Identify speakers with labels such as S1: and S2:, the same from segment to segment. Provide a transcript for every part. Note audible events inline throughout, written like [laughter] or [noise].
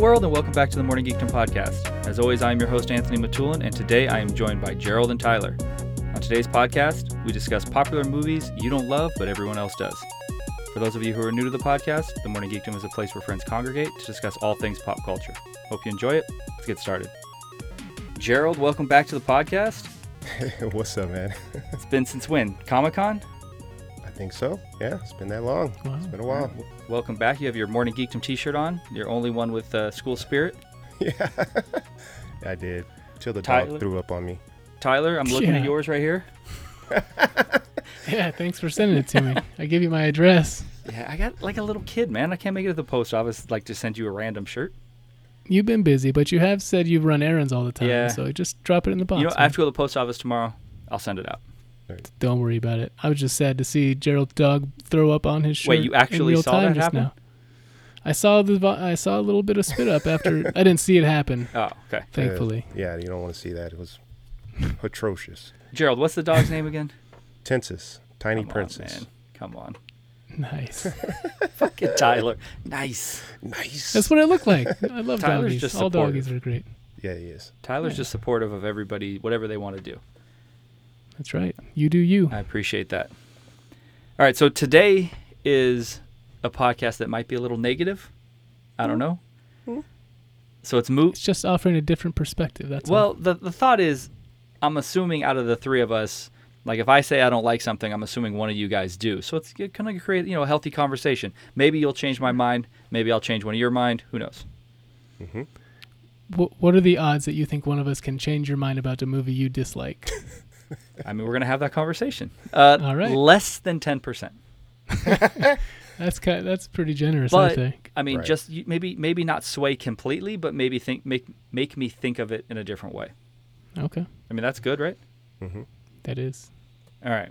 S1: World, and welcome back to the Morning Geekdom podcast. As always, I am your host, Anthony Matulin, and today I am joined by Gerald and Tyler. On today's podcast, we discuss popular movies you don't love, but everyone else does. For those of you who are new to the podcast, the Morning Geekdom is a place where friends congregate to discuss all things pop culture. Hope you enjoy it. Let's get started. Gerald, welcome back to the podcast. [laughs]
S2: What's up, man? [laughs]
S1: It's been since when? Comic Con?
S2: I think so. Yeah, it's been that long.
S3: Wow.
S2: It's been a while.
S1: Welcome back. You have your Morning Geekdom t shirt on. You're only one with uh, school spirit. [laughs]
S2: Yeah, I did. Till the
S1: Tyler?
S2: dog threw up on me.
S1: Tyler, I'm looking at yours right here. [laughs]
S3: Yeah, thanks for sending it to me. I give you my address.
S1: Yeah, I got like a little kid, man. I can't make it to the post office like to send you a random shirt.
S3: You've been busy, but you have said you run errands all the time.
S1: Yeah.
S3: So just drop it in the box.
S1: you know, I
S3: man.
S1: have to go to the post office tomorrow. I'll send it out.
S3: Don't worry about it. I was just sad to see Gerald's dog throw up on his shirt.
S1: Wait, you actually
S3: in real
S1: saw
S3: time
S1: that
S3: just
S1: happen?
S3: Now. I saw the I saw a little bit of spit up after [laughs] I didn't see it happen.
S1: Oh, okay.
S3: Thankfully,
S2: Uh, yeah, you don't want to see that. It was atrocious.
S1: Gerald, what's the dog's name again?
S2: Tensis, tiny
S1: Come on,
S2: princess.
S1: man. Come on.
S3: nice. [laughs]
S1: Fucking Tyler. Nice.
S2: Nice.
S3: That's what it looked like. I love
S1: Tyler's
S3: doggies.
S1: just
S3: All
S1: supportive.
S3: doggies are great.
S2: yeah, he is.
S1: Tyler's
S3: Yeah.
S1: just supportive of everybody, whatever they want to do.
S3: That's right. You do you.
S1: I appreciate that. All right, so today is a podcast that might be a little negative. I don't know.
S2: Hmm.
S1: So it's mo-
S3: It's just offering a different perspective. That's all.
S1: Well, the the thought is, I'm assuming out of the three of us, like if I say I don't like something, I'm assuming one of you guys do. So it's going to create you know a healthy conversation. Maybe you'll change my mind. Maybe I'll change one of your mind. Who knows?
S2: hmm
S3: Wh- what are the odds that you think one of us can change your mind about a movie you dislike? [laughs] [laughs]
S1: I mean, we're going to have that conversation. Uh,
S3: All right.
S1: Less than ten percent. [laughs]
S3: That's kind that's pretty generous, I
S1: But
S3: think.
S1: I mean,
S2: Right.
S1: just maybe maybe not sway completely, but maybe think make make me think of it in a different way.
S3: Okay,
S1: I mean, that's good, right?
S2: hmm
S3: that is.
S1: All right.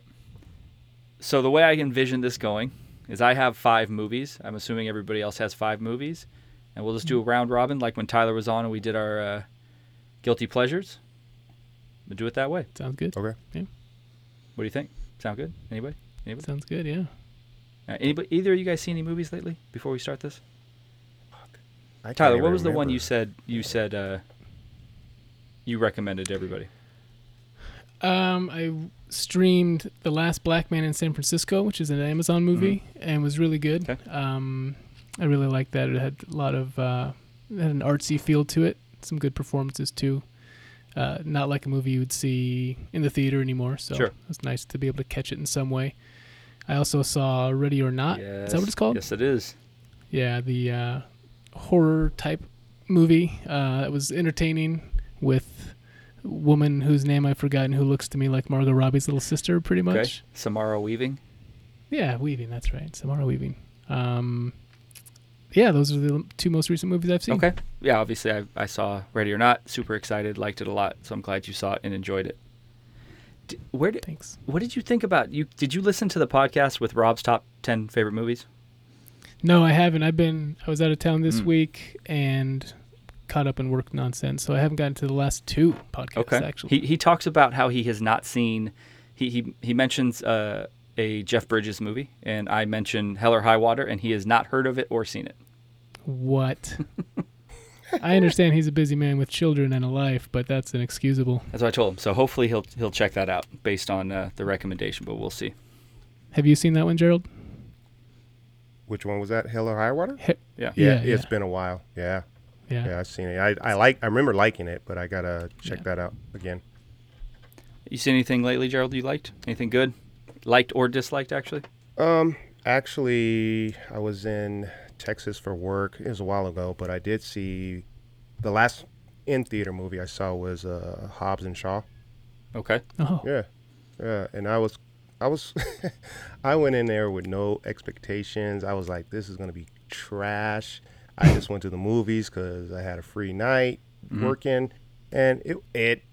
S1: So the way I envision this going is I have five movies. I'm assuming everybody else has five movies, and we'll just do a round robin like when Tyler was on and we did our uh, guilty pleasures. We'll do it that way.
S3: Sounds good.
S2: Okay. Yeah.
S1: What do you think? Sound good? Anybody? Anybody?
S3: Sounds good. Yeah.
S1: Uh, anybody? Either of you guys see any movies lately? Before we start this,
S2: I
S1: Tyler, what was the one you said you said uh, you recommended to everybody?
S3: Um, I streamed The Last Black Man in San Francisco, which is an Amazon movie, and was really good.
S1: Mm-hmm. Okay.
S3: Um, I really liked that. It had a lot of uh, it had an artsy feel to it. Some good performances too. Uh, not like a movie you would see in the theater anymore. So
S1: Sure.
S3: it was nice to be able to catch it in some way. I also saw Ready or Not. Is that what it's called?
S1: Yes, it is.
S3: Yeah, the uh, horror type movie. Uh, it was entertaining with a woman whose name I've forgotten who looks to me like Margot Robbie's little sister, pretty much.
S1: Okay. Samara Weaving.
S3: Yeah, Weaving. That's right, Samara Weaving. Um, yeah, those are the two most recent movies I've seen.
S1: Okay. Yeah, obviously I, I saw Ready or Not. Super excited, liked it a lot. So I'm glad you saw it and enjoyed it. D- where did
S3: Thanks.
S1: what did you think about you? Did you listen to the podcast with Rob's top ten favorite movies?
S3: No, I haven't. I've been. I was out of town this
S1: Mm.
S3: week and caught up in work nonsense, so I haven't gotten to the last two podcasts.
S1: Okay.
S3: Actually,
S1: He he talks about how he has not seen. He he he mentions uh, a Jeff Bridges movie, and I mentioned Hell or High Water, and he has not heard of it or seen it.
S3: what? I understand he's a busy man with children and a life, but that's inexcusable.
S1: That's what I told him. So hopefully he'll he'll check that out based on uh, the recommendation, but we'll see.
S3: Have you seen that one, Gerald?
S2: Which one was that? Hell or High Water?
S1: Yeah.
S2: Yeah,
S3: Yeah,
S2: it's
S3: yeah.
S2: been a while. Yeah,
S3: Yeah.
S2: yeah, I've seen it. I, I like. I remember liking it, but I gotta check
S3: Yeah.
S2: that out again.
S1: You seen anything lately, Gerald? You liked anything good? Liked or disliked, actually?
S2: Um, actually, I was in Texas for work. It was a while ago, but I did see the last in theater movie I saw was uh, Hobbs and Shaw.
S1: Okay.
S3: Oh,
S2: Yeah, yeah, and I was, I was, [laughs] I went in there with no expectations. I was like, this is gonna be trash. I just went to the movies because I had a free night
S1: Mhm.
S2: working, and it it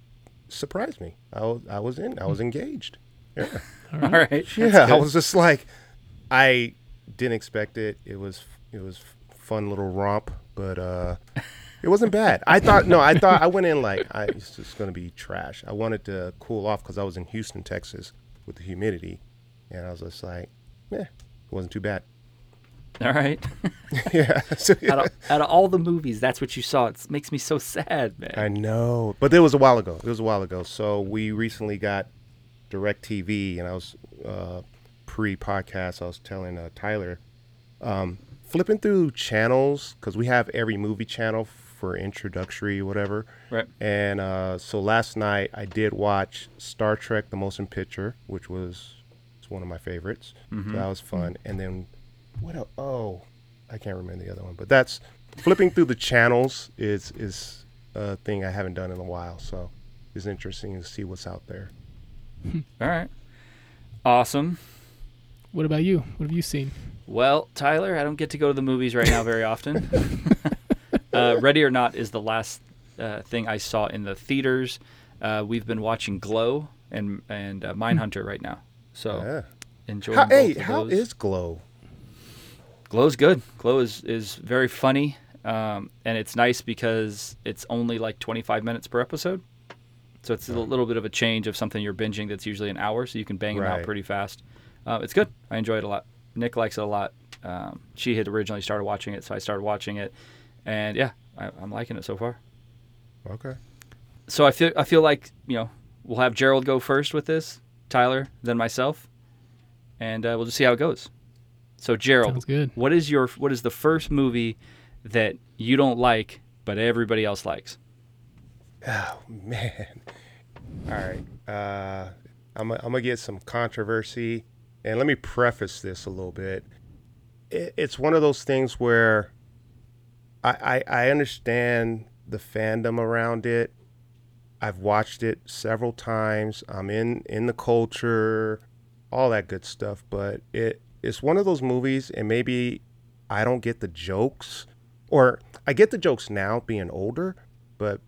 S2: surprised me. I was I was in. I was engaged. Yeah.
S3: All
S1: All
S3: right.
S1: right. That's
S2: yeah, I was just like, I didn't expect it. It was it was fun little romp, but uh, it wasn't bad. I thought no, I thought I went in like I it's just gonna be trash. I wanted to cool off because I was in Houston, Texas, with the humidity, and I was just like, yeah, it wasn't too bad.
S1: All right. [laughs] [laughs]
S2: yeah. So,
S1: out, of, out of all the movies, that's what you saw. It makes me so sad, man.
S2: I know, but it was a while ago. It was a while ago. So we recently got DirecTV, and I was uh, pre-podcast. I was telling uh, Tyler, um, flipping through channels because we have every movie channel for introductory, whatever.
S1: Right.
S2: And uh, so last night I did watch Star Trek: The Motion Picture, which was it's one of my favorites.
S1: Mhm.
S2: So that was fun. And then what? el oh, I can't remember the other one, but that's flipping through the channels is is a thing I haven't done in a while. So it's interesting to see what's out there.
S1: All right. Awesome.
S3: What about you? What have you seen?
S1: Well, Tyler, I don't get to go to the movies right now very often. [laughs] uh, Ready or Not is the last uh, thing I saw in the theaters. Uh, we've been watching Glow and and uh, Mindhunter right now, so
S2: Yeah.
S1: enjoying.
S2: How,
S1: both
S2: hey,
S1: of
S2: how
S1: those.
S2: is Glow?
S1: Glow's good. Glow is is very funny, um, and it's nice because it's only like 25 minutes per episode. So it's a little bit of a change of something you're binging that's usually an hour, so you can bang them out
S2: Right.
S1: pretty fast. Uh, it's good. I enjoy it a lot. Nick likes it a lot. Um, she had originally started watching it, so I started watching it, and yeah, I, I'm liking it so far.
S2: Okay.
S1: So I feel I feel like you know we'll have Gerald go first with this, Tyler, then myself, and uh, we'll just see how it goes. So Gerald,
S3: Sounds good.
S1: what is your what is the first movie that you don't like but everybody else likes?
S2: Oh man. [laughs] All right. Uh, I'm I'm gonna get some controversy, and let me preface this a little bit. It, it's one of those things where I, I I understand the fandom around it. I've watched it several times. I'm in in the culture, all that good stuff. But it it's one of those movies, and maybe I don't get the jokes, or I get the jokes now, being older. But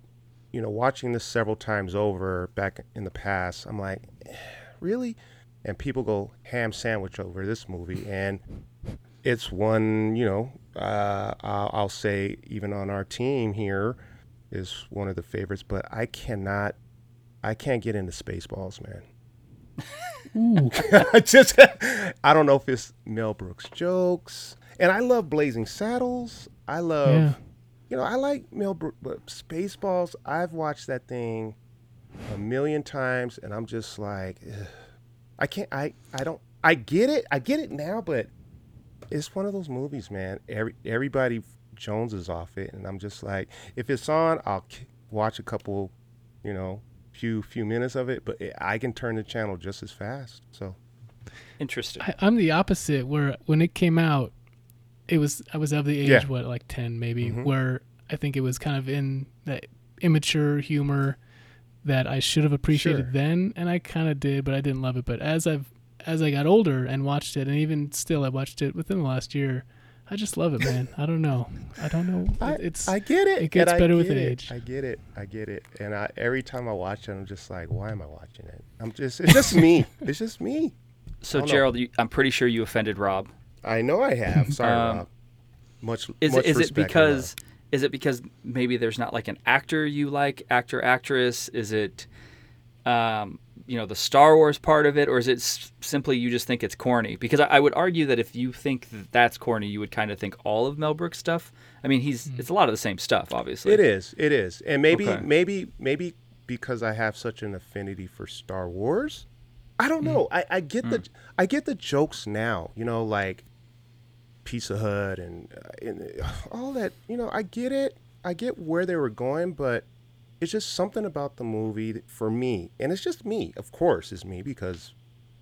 S2: you know, watching this several times over back in the past, I'm like, "Eh, [sighs] really? And people go ham sandwich over this movie, and it's one, you know, uh, I'll, I'll say even on our team here is one of the favorites, but I cannot, I can't get into Spaceballs, man.
S3: Ooh, [laughs]
S2: I just, I don't know if it's Mel Brooks jokes, and I love Blazing Saddles. I love. You know, I like Mel Brooks, but Spaceballs, I've watched that thing a million times, and I'm just like, ugh. I can't, I, I don't, I get it, I get it now, but it's one of those movies, man. Every everybody Jones is off it, and I'm just like, if it's on, I'll k- watch a couple, you know, few few minutes of it, but it, I can turn the channel just as fast. So
S1: Interesting.
S3: I, I'm the opposite. Where when it came out, it was I was of the age
S2: Yeah.
S3: what like ten maybe,
S2: Mhm.
S3: where I think it was kind of in that immature humor that I should have appreciated
S2: Sure.
S3: then, and I kind of did, but I didn't love it. But as I've as I got older and watched it, and even still I watched it within the last year, I just love it, man. I don't know. I don't know. [laughs]
S2: I,
S3: It- it's
S2: I get it.
S3: it gets
S2: and I
S3: better with
S2: it.
S3: age.
S2: I get it. I get it. And I, every time I watch it, I'm just like, why am I watching it? I'm just, it's just me. [laughs] It's just me.
S1: So. Gerald, you, I'm pretty sure you offended Rob.
S2: I know I have. [laughs] Sorry,
S1: Um,
S2: Rob. Much.
S1: Is
S2: much
S1: is it
S2: respect and
S1: because is it because maybe there's not like an actor you like, actor actress? Is it um, you know the Star Wars part of it, or is it s- simply you just think it's corny? Because I, I would argue that if you think that that's corny, you would kind of think all of Mel Brooks stuff. I mean, he's it's a lot of the same stuff, obviously.
S2: It is. It is. And maybe,
S1: Okay.
S2: maybe, maybe because I have such an affinity for Star Wars, I don't know. I, I get the, I get the jokes now. You know, like Pizza Hut and, uh, and uh, all that. You know, I get it. I get where they were going, but it's just something about the movie that, for me, and it's just me. Of course, it's me because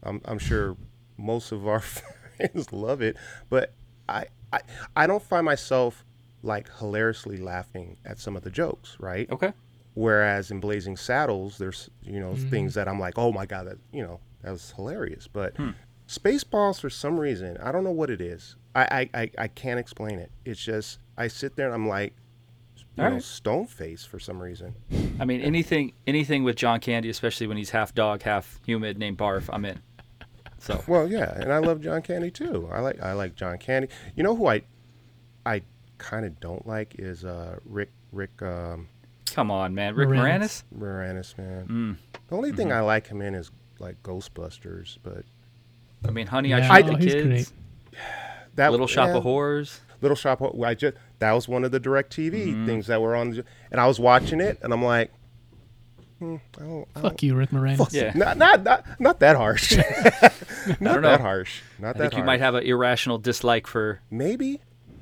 S2: I'm, I'm sure most of our [laughs] fans love it, but I, I, I don't find myself like hilariously laughing at some of the jokes, right?
S1: Okay.
S2: Whereas in Blazing Saddles, there's you know
S3: Mhm.
S2: things that I'm like, oh my god, that you know that was hilarious. But
S1: Hmm.
S2: Spaceballs, for some reason, I don't know what it is. I I, I, I can't explain it. It's just I sit there and I'm like, you know,
S1: Alright.
S2: stone face for some reason.
S1: I mean, anything anything with John Candy, especially when he's half dog, half humid, named Barf, I'm in. So [laughs]
S2: Well, yeah, and I love John Candy too. I like I like John Candy. You know who I I kind of don't like is uh Rick Rick um
S1: come on, man, Rick
S3: Moranis.
S1: Moranis.
S2: Moranis, man.
S1: Mm.
S2: The only thing
S1: Mhm.
S2: I like him in is like Ghostbusters, but
S1: I mean, Honey,
S3: Yeah,
S1: I Shrunk
S3: oh,
S1: the Kids.
S3: great.
S2: that
S1: Little Shop
S2: yeah,
S1: of Horrors.
S2: Little Shop. of- I just that was one of the DirecTV
S1: Mm-hmm.
S2: things that were on, the, and I was watching it, and I'm like, hmm, I don't, I
S3: Fuck you, Rick Moranis.
S2: don't-
S1: Yeah.
S2: not not not not that harsh. [laughs] [laughs] not
S1: don't know.
S2: that harsh. Not
S1: I
S2: that
S1: think you might have an irrational dislike for
S2: maybe.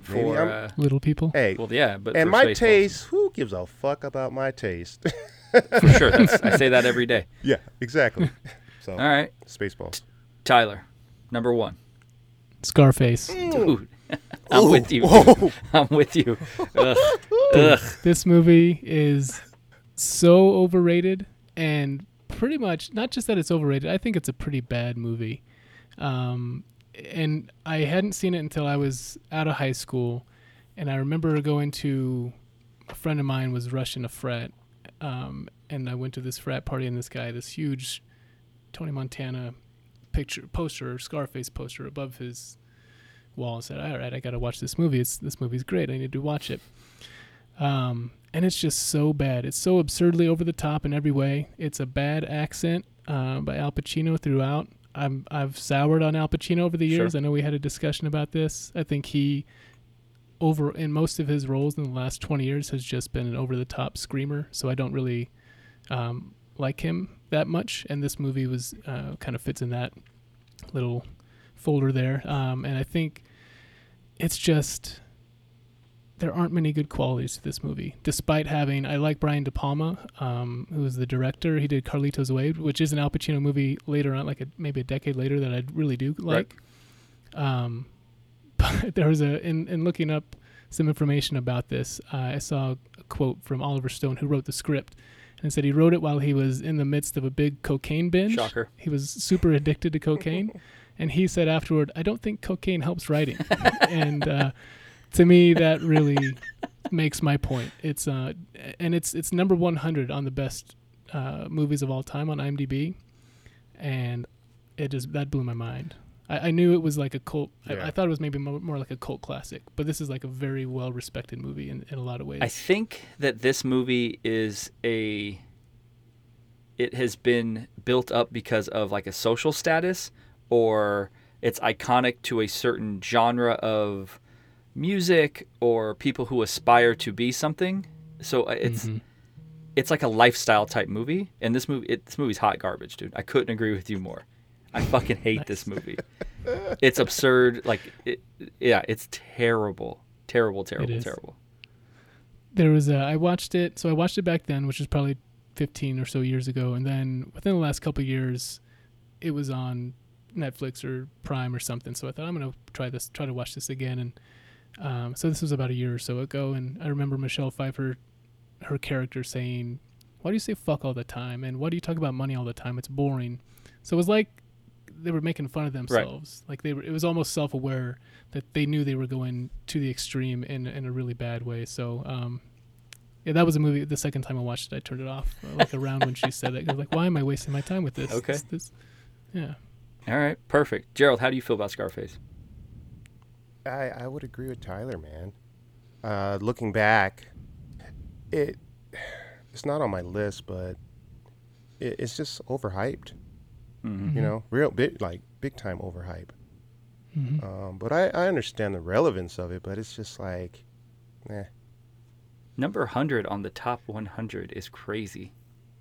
S2: Maybe
S1: for
S2: I'm-
S1: uh,
S3: Little people.
S2: hey,
S1: well, yeah, but
S2: and my taste. Who gives a fuck about my taste? [laughs]
S1: for sure. That's, I say that every day.
S2: yeah, exactly. So
S1: All right,
S2: Spaceballs.
S1: Tyler, number one.
S3: Scarface.
S1: Dude, [laughs] I'm with you.
S2: Whoa. [laughs]
S1: I'm with you. Ugh. [laughs] Ugh.
S3: This movie is so overrated and pretty much not just that it's overrated. I think it's a pretty bad movie. Um, and I hadn't seen it until I was out of high school, and I remember going to a friend of mine was rushing a frat, um, and I went to this frat party, and this guy, this huge Tony Montana picture poster, Scarface poster above his wall, and said, "All right, I got to watch this movie. It's this movie's great. I need to watch it." Um, and it's just so bad. It's so absurdly over the top in every way. It's a bad accent uh, by Al Pacino throughout. I'm I've soured on Al Pacino over the years.
S1: Sure.
S3: I know we had a discussion about this. I think he over in most of his roles in the last 20 years has just been an over the top screamer. So I don't really um, like him that much. And this movie was uh, kind of fits in that little folder there. Um, and I think it's just there aren't many good qualities to this movie, despite having. I like Brian De Palma, um, who was the director. He did Carlitos Way, which is an Al Pacino movie later on, like a, maybe a decade later, that I really do like. Um, [laughs] but there was a in, in looking up some information about this, uh, I saw a quote from Oliver Stone, who wrote the script, and said he wrote it while he was in the midst of a big cocaine binge.
S1: Shocker.
S3: He was super addicted to cocaine. [laughs] And he said afterward, I don't think cocaine helps writing. and uh, to me, that really makes my point. It's uh, and it's it's number 100 on the best uh, movies of all time on IMDb, and it just that blew my mind. I, I knew it was like a cult. I,
S2: Yeah.
S3: I thought it was maybe more, more like a cult classic, but this is like a very well respected movie in, in a lot of ways.
S1: I think that this movie is a. It has been built up because of like a social status, or it's iconic to a certain genre of music, or people who aspire to be something. So uh, it's
S3: Mhm.
S1: it's like a lifestyle type movie, and this movie it, this movie's hot garbage, dude. I couldn't agree with you more. I fucking hate this movie. It's absurd. Like, it, yeah, it's terrible, terrible, terrible, terrible.
S3: there was a I watched it so I watched it back then which was probably 15 or so years ago and then within the last couple of years it was on Netflix or Prime or something so I thought I'm going to try this try to watch this again and um, so this was about a year or so ago and I remember Michelle Pfeiffer her character saying why do you say fuck all the time and why do you talk about money all the time it's boring so it was like they were making fun of themselves like they were it was almost self-aware that they knew they were going to the extreme in in a really bad way so um yeah, that was a movie. The second time I watched it, I turned it off. uh, Like around when she said it, I was like, "Why am I wasting my time with this?"
S1: Okay.
S3: This- this- yeah.
S1: All right, perfect. Gerald, how do you feel about Scarface?
S2: I, I would agree with Tyler, man. Uh, looking back, it it's not on my list, but it, it's just overhyped.
S1: Mhm.
S2: You know, real big like big time overhype.
S3: Mhm.
S2: Um, but I, I understand the relevance of it, but it's just like, eh,
S1: Number 100 on the top 100 is crazy.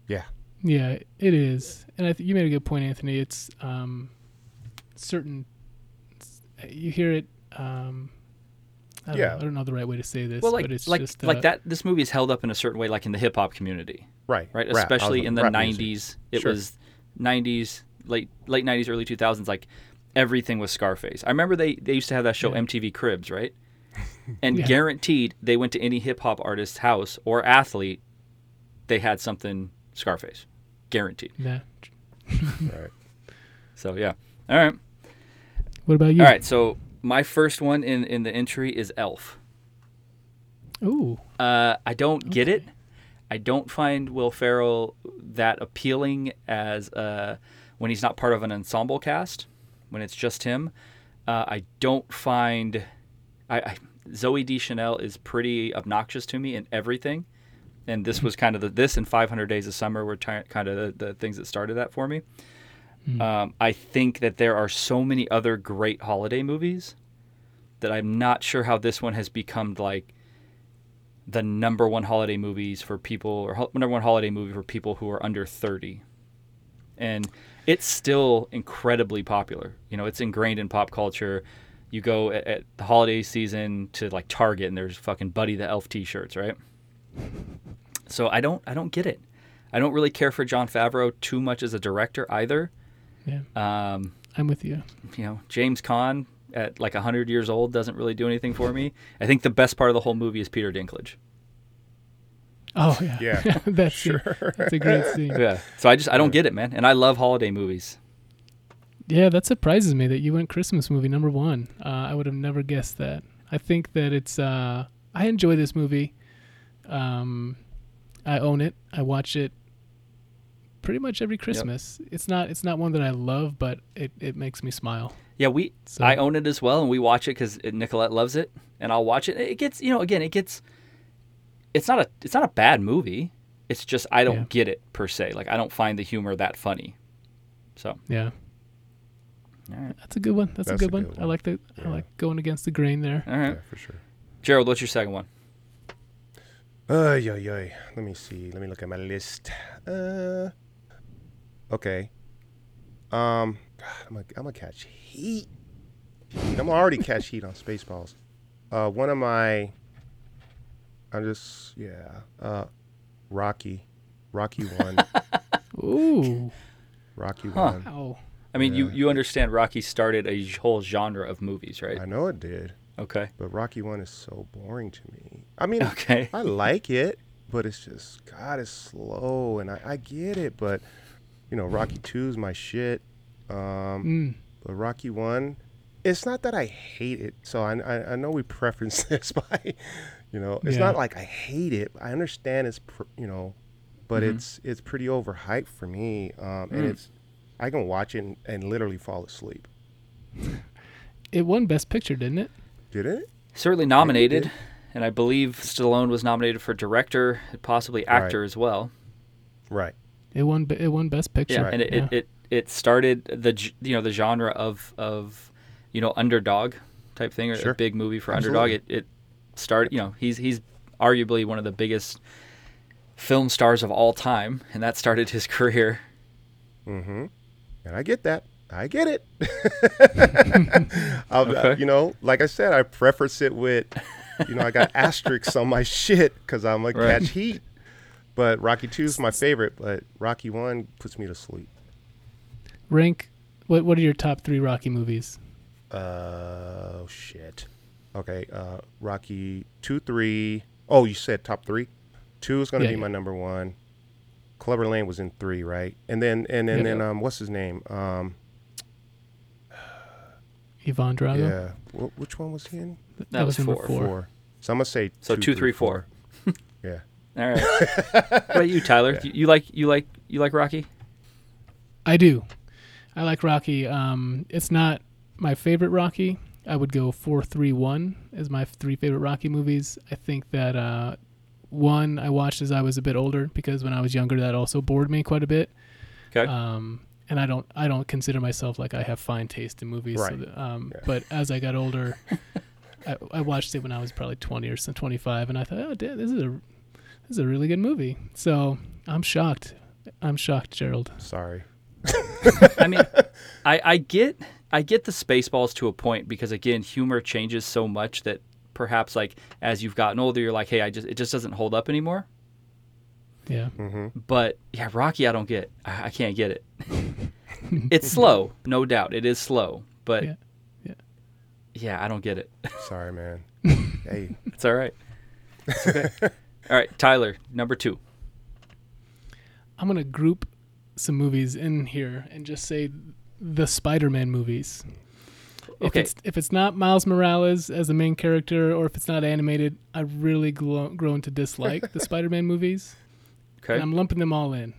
S2: yeah,
S3: Yeah, it is, and I th- you made a good point, Anthony. It's um, certain. You hear it. Um, I don't
S2: Yeah.
S3: know, I don't know the right way to say this,
S1: Well, like
S3: but it's
S1: like
S3: just
S1: like
S3: uh,
S1: that. This movie is held up in a certain way, like in the hip hop community,
S2: right,
S1: right?
S2: Rap,
S1: Especially
S2: like,
S1: in the '90s.
S2: music.
S1: It
S2: Sure.
S1: was '90s, late late '90s, early 2000s. Like everything was Scarface. I remember they they used to have that show
S3: Yeah.
S1: MTV Cribs, right? [laughs] And
S3: Yeah.
S1: guaranteed, they went to any hip hop artist's house or athlete, they had something Scarface, guaranteed.
S3: Yeah. [laughs]
S2: right.
S1: So yeah. All right.
S3: What about you?
S1: All right. So my first one in in the entry is Elf.
S3: Ooh.
S1: Uh, I don't get it. I don't find Will Ferrell that appealing as uh, when he's not part of an ensemble cast, when it's just him. Uh, I don't find I, I Zooey Deschanel is pretty obnoxious to me in everything, and this was kind of the this and 500 Days of Summer were ti kind of the, the things that started that for me. Um, I think that there are so many other great holiday movies that I'm not sure how this one has become like the number one holiday movies for people or ho- number one holiday movie for people who are under 30. And it's still incredibly popular. You know, it's ingrained in pop culture. You go at, at the holiday season to like Target and there's fucking Buddy the Elf t-shirts, right? So I don't I don't get it. I don't really care for Jon Favreau too much as a director either.
S3: Yeah,
S1: Um,
S3: I'm with you.
S1: you know, James Caan at like 100 years old doesn't really do anything for me. I think the best part of the whole movie is Peter Dinklage.
S3: Oh yeah,
S2: Yeah, [laughs]
S3: that's
S2: sure.
S3: That's a great scene.
S1: Yeah. So I just I don't get it, man. And I love holiday movies.
S3: Yeah, that surprises me that you went Christmas movie number one. Uh, I would have never guessed that. I think that it's. Uh, I enjoy this movie. Um, I own it. I watch it pretty much every Christmas. It's not. It's not one that I love, but it, it makes me smile.
S1: Yeah, we
S3: So
S1: I own it as well, and we watch it because Nicolette loves it, and I'll watch it. It gets you know again, it gets. It's not a it's not a bad movie. It's just I don't
S3: Yeah.
S1: get it per se. Like I don't find the humor that funny. So
S3: yeah,
S1: all right,
S3: that's a good one. That's,
S2: That's
S3: a
S2: a
S3: good one. I like the.
S2: Yeah.
S3: I like going against the grain there.
S1: all right.
S2: Yeah, for sure.
S1: Gerald, what's your second one?
S2: Uh, yo, yo. Let me see. Let me look at my list. Uh, okay. Um, God, I'm gonna, I'm gonna catch heat. I'm already catch heat on Spaceballs. Uh, one of my, I'm just yeah. Uh, Rocky, Rocky [laughs] one,
S3: Ooh,
S2: Rocky
S1: Huh.
S2: one.
S3: wow.
S1: I mean, you
S2: Yeah.
S1: you understand Rocky started a whole genre of movies, right?
S2: I know it did,
S1: Okay.
S2: but Rocky one is so boring to me. I mean,
S1: Okay.
S2: I like it, but it's just God, it's slow, and I, I get it, but you know, Rocky two is my shit. Um,
S3: Mm.
S2: but Rocky one, it's not that I hate it. So I I, I know we preference [laughs] this by, you know, it's
S3: Yeah.
S2: not like I hate it. I understand it's pr- you know, but
S1: Mhm.
S2: it's it's pretty overhyped for me. Um, and
S1: Mm.
S2: it's I can watch it and, and literally fall asleep. [laughs]
S3: It won Best Picture, didn't it?
S2: Did it?
S1: Certainly nominated, and I believe Stallone was nominated for director, possibly
S2: Right.
S1: actor as well.
S2: Right.
S3: It won. It won Best Picture.
S1: Yeah, and it,
S3: yeah.
S1: it, it it started the you know the genre of of you know underdog type thing or a big movie for
S2: Absolutely.
S1: underdog. It it started you know he's he's arguably one of the biggest film stars of all time, and that started his [laughs] career.
S2: Mm-hmm. And I get that. I get it. [laughs] I'll,
S1: Okay.
S2: You know, like I said, I preference it with, you know, I got asterisks on my [laughs] shit because I'm like
S1: Right.
S2: catch heat. But Rocky Two is my favorite, but Rocky One puts me to sleep.
S3: Rank. What What are your top three Rocky movies?
S2: Uh, oh shit. Okay, uh, Rocky two, three. Oh, you said top three. Two is gonna
S3: Yeah,
S2: be
S3: yeah.
S2: my number one. Clubber Lang was in three, right? And then and then,
S3: Yeah.
S2: then um, what's his name? Um, [sighs]
S3: Ivan Drago.
S2: yeah. Wh- which one was he in?
S3: Th-
S1: That was
S3: number
S1: four.
S2: Four. So I'm gonna say
S1: So two, three, four. [laughs]
S2: Yeah.
S1: All right. [laughs] what about you, Tyler?
S2: Yeah.
S1: You, you like you like you like Rocky?
S3: I do. I like Rocky. Um, it's not my favorite Rocky. I would go four, three, one as my three favorite Rocky movies. I think that uh, one I watched as I was a bit older because when I was younger that also bored me quite a bit.
S1: Okay.
S3: Um, and I don't I don't consider myself like I have fine taste in movies. so
S2: Right.
S3: that, um,
S2: Yeah.
S3: But as I got older, [laughs] I, I watched it when I was probably twenty or so, twenty five, and I thought, oh, damn, this is a this is a really good movie. So I'm shocked. I'm shocked, Gerald.
S2: Sorry. [laughs]
S1: I mean, I, I get I get the Spaceballs to a point because again, humor changes so much that perhaps like as you've gotten older, you're like, hey, I just it just doesn't hold up anymore.
S3: Yeah.
S2: Mm-hmm.
S1: But yeah, Rocky, I don't get. I, I can't get it. [laughs] it's slow, no doubt. It is slow, but
S3: Yeah, yeah.
S1: yeah, I don't get it. [laughs]
S2: Sorry, man. [laughs] hey,
S1: It's all right. It's okay. all right, Tyler, number two.
S3: I'm gonna group some movies in here and just say the Spider-Man movies. If
S1: Okay.
S3: it's if it's not Miles Morales as the main character, or if it's not animated, I've really glo- grown to dislike the [laughs] Spider-Man movies.
S1: Okay.
S3: And I'm lumping them all in.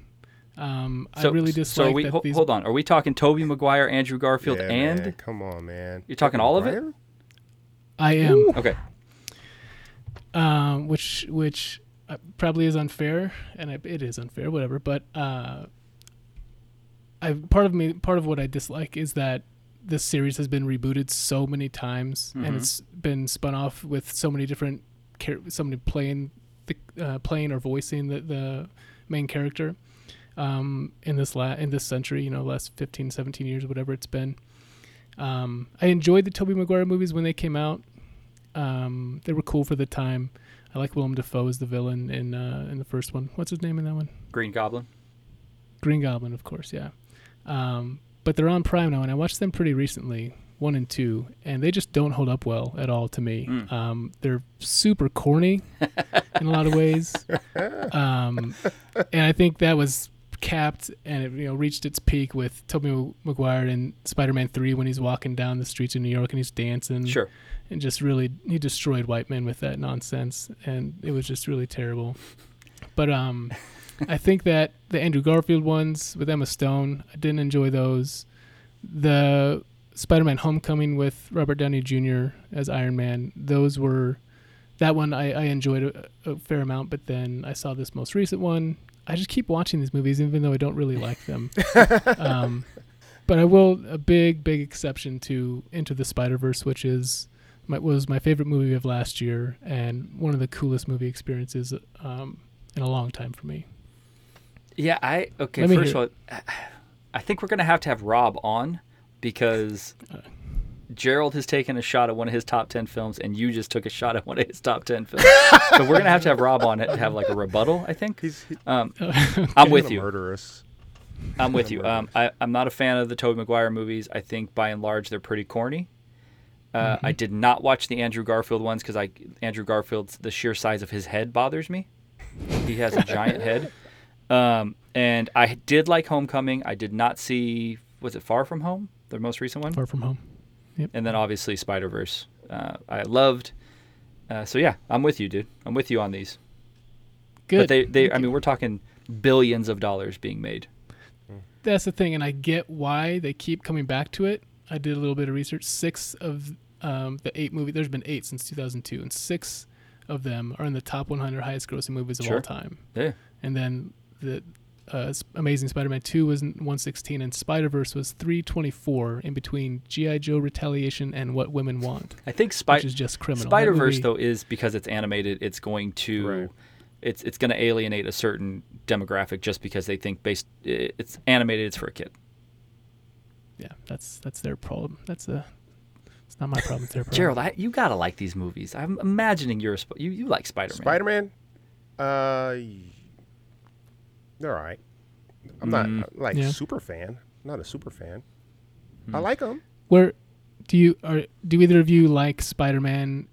S3: Um,
S1: so,
S3: I really
S1: so
S3: dislike
S1: are we,
S3: that
S1: ho-
S3: these.
S1: hold on. Are we talking Tobey Maguire, Andrew Garfield,
S2: yeah,
S1: and
S2: man, come on, man.
S1: You're talking all of it?
S3: I am,
S1: okay?
S3: um, which which uh, probably is unfair, and I, it is unfair, whatever. But uh, I part of me part of what I dislike is that this series has been rebooted so many times,
S1: Mhm.
S3: and it's been spun off with so many different char- somebody playing the uh, playing or voicing the, the main character um, in this la- in this century. You know, last 15, 17 years, whatever it's been. Um, I enjoyed the Tobey Maguire movies when they came out. Um, they were cool for the time. I like Willem Dafoe as the villain in uh, in the first one. What's his name in that one?
S1: Green Goblin.
S3: Green Goblin, of course, yeah. Um, but they're on Prime now, and I watched them pretty recently, one and two, and they just don't hold up well at all to me.
S1: Mm.
S3: Um, they're super corny [laughs] in a lot of ways, [laughs] um, and I think that was capped and it you know reached its peak with Tobey Maguire in Spider-Man Three when he's walking down the streets of New York and he's dancing
S1: Sure.
S3: and just really he destroyed white men with that nonsense and it was just really terrible but um i think that the andrew garfield ones with emma stone i didn't enjoy those. The spider-man homecoming with robert downey jr as iron man those were that one i, I enjoyed a, a fair amount but then i saw this most recent one. I just keep watching these movies even though i don't really like them. [laughs] Um, but i will a big big exception to into the spider-verse which is my, was my favorite movie of last year and one of the coolest movie experiences um, in a long time for me.
S1: Yeah, I okay.
S3: Let
S1: First of all, I think we're gonna have to have Rob on because
S3: Uh.
S1: Gerald has taken a shot at one of his top ten films, and you just took a shot at one of his top ten films. so we're gonna have to have Rob on it to have like a rebuttal. I think.
S2: He's, he's
S1: Um, I'm with you.
S2: Murder us.
S1: I'm with you. Um, I, I'm not a fan of the Tobey Maguire movies. I think by and large they're pretty corny. Uh, I did not watch the Andrew Garfield ones because I Andrew Garfield's the sheer size of his head bothers me. He has a giant head. Um, and I did like Homecoming. I did not see was it Far From Home, the most recent one,
S3: Far from home. Yep.
S1: and then obviously Spider Verse. Uh, I loved. Uh, so yeah, I'm with you, dude. I'm with you on these.
S3: Good.
S1: But they, they I mean, we're talking billions of dollars being made.
S3: That's the thing, and I get why they keep coming back to it. I did a little bit of research. Six of um, the eight movie. There's been eight since 2002, and six of them are in the top 100 highest grossing movies of
S1: Sure.
S3: all time.
S1: Yeah.
S3: And then the uh, Amazing Spider-Man 2 was 116, and Spider-Verse was 324 in between GI Joe Retaliation and What Women Want,
S1: I think
S3: which
S1: Spider
S3: is just criminal. That
S1: Spider Verse
S3: movie-
S1: though is because it's animated. It's going to,
S2: Right.
S1: it's it's going to alienate a certain demographic just because they think based it's animated. It's for a kid.
S3: Yeah, that's that's their problem. That's a. It's not my problem. It's their problem.
S1: Gerald, I, you gotta like these movies. I'm imagining you're a, you you like Spider Man.
S2: Spider Man. Uh, y- they're all right. I'm not
S1: Mm.
S2: uh, like
S3: Yeah.
S2: super fan. Not a super fan.
S1: Hmm.
S2: I like them.
S3: Where do you are do either of you like Spider-Man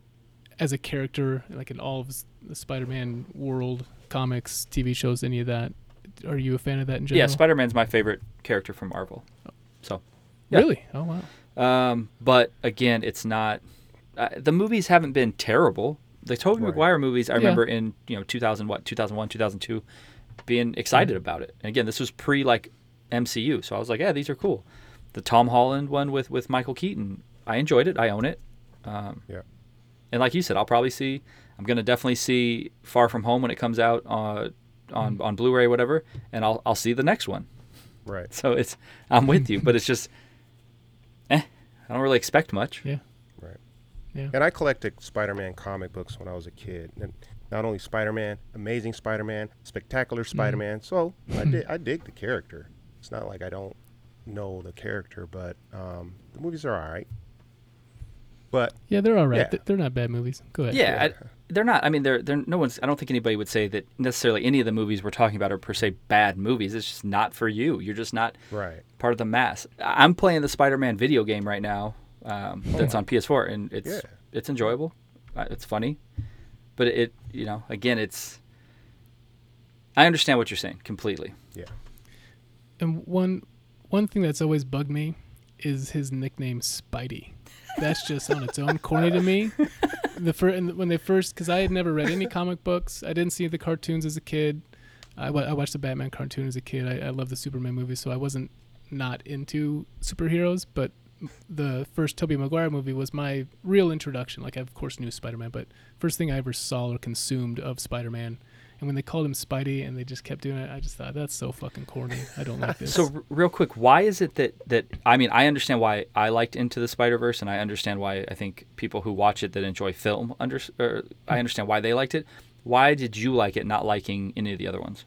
S3: as a character, like in all of the Spider-Man world, comics, TV shows, any of that? Are you a fan of that in general?
S1: Yeah, Spider Man's my favorite character from Marvel. So, yeah.
S3: Really? Oh wow.
S1: um, but again, it's not. Uh, the movies haven't been terrible. The Tobey
S2: Right.
S1: Maguire movies, I
S3: Yeah.
S1: remember in you know 2000 what 2001 2002, being excited about it. And again, this was pre like MCU, so I was like, yeah, these are cool. The Tom Holland one with with Michael Keaton, I enjoyed it. I own it. Um,
S2: Yeah.
S1: And like you said, I'll probably see. I'm gonna definitely see Far From Home when it comes out uh, on on Blu-ray, whatever, and I'll I'll see the next one.
S2: Right. [laughs]
S1: So it's I'm with you, but it's just, [laughs] eh, I don't really expect much.
S3: Yeah.
S2: Right.
S3: Yeah.
S2: And I collected Spider-Man comic books when I was a kid. And not only Spider-Man, Amazing Spider-Man, Spectacular Spider-Man. So I did I dig the character. It's not like I don't know the character, but um, the movies are all right. But
S3: Yeah, they're all right.
S2: Yeah.
S3: They're not bad movies. Go ahead.
S1: Yeah, I, they're not. I mean, they're they're no one's. I don't think anybody would say that necessarily any of the movies we're talking about are per se bad movies. It's just not for you. You're just not
S2: right.
S1: part of the mass. I- I'm playing the Spider-Man video game right now. Um, that's on PS4, and it's
S2: Yeah.
S1: it's enjoyable. Uh, It's funny, but it you know again it's. I understand what you're saying completely.
S2: Yeah.
S3: And one one thing that's always bugged me is his nickname Spidey. That's just on its own corny to me. [laughs] The fir- and when they first, because I had never read any comic books, I didn't see the cartoons as a kid. I, watched the Batman cartoon as a kid. I, I love the Superman movies, so I wasn't not into superheroes. But the first Tobey Maguire movie was my real introduction. Like I of course knew Spider Man, but first thing I ever saw or consumed of Spider Man, And when they called him Spidey and they just kept doing it, I just thought that's so fucking corny. I don't like [laughs] this.
S1: So r- real quick, why is it that that I mean I understand why I liked Into the Spider Verse, and I understand why I think people who watch it that enjoy film under or I understand why they liked it. Why did you like it, not liking any of the other ones?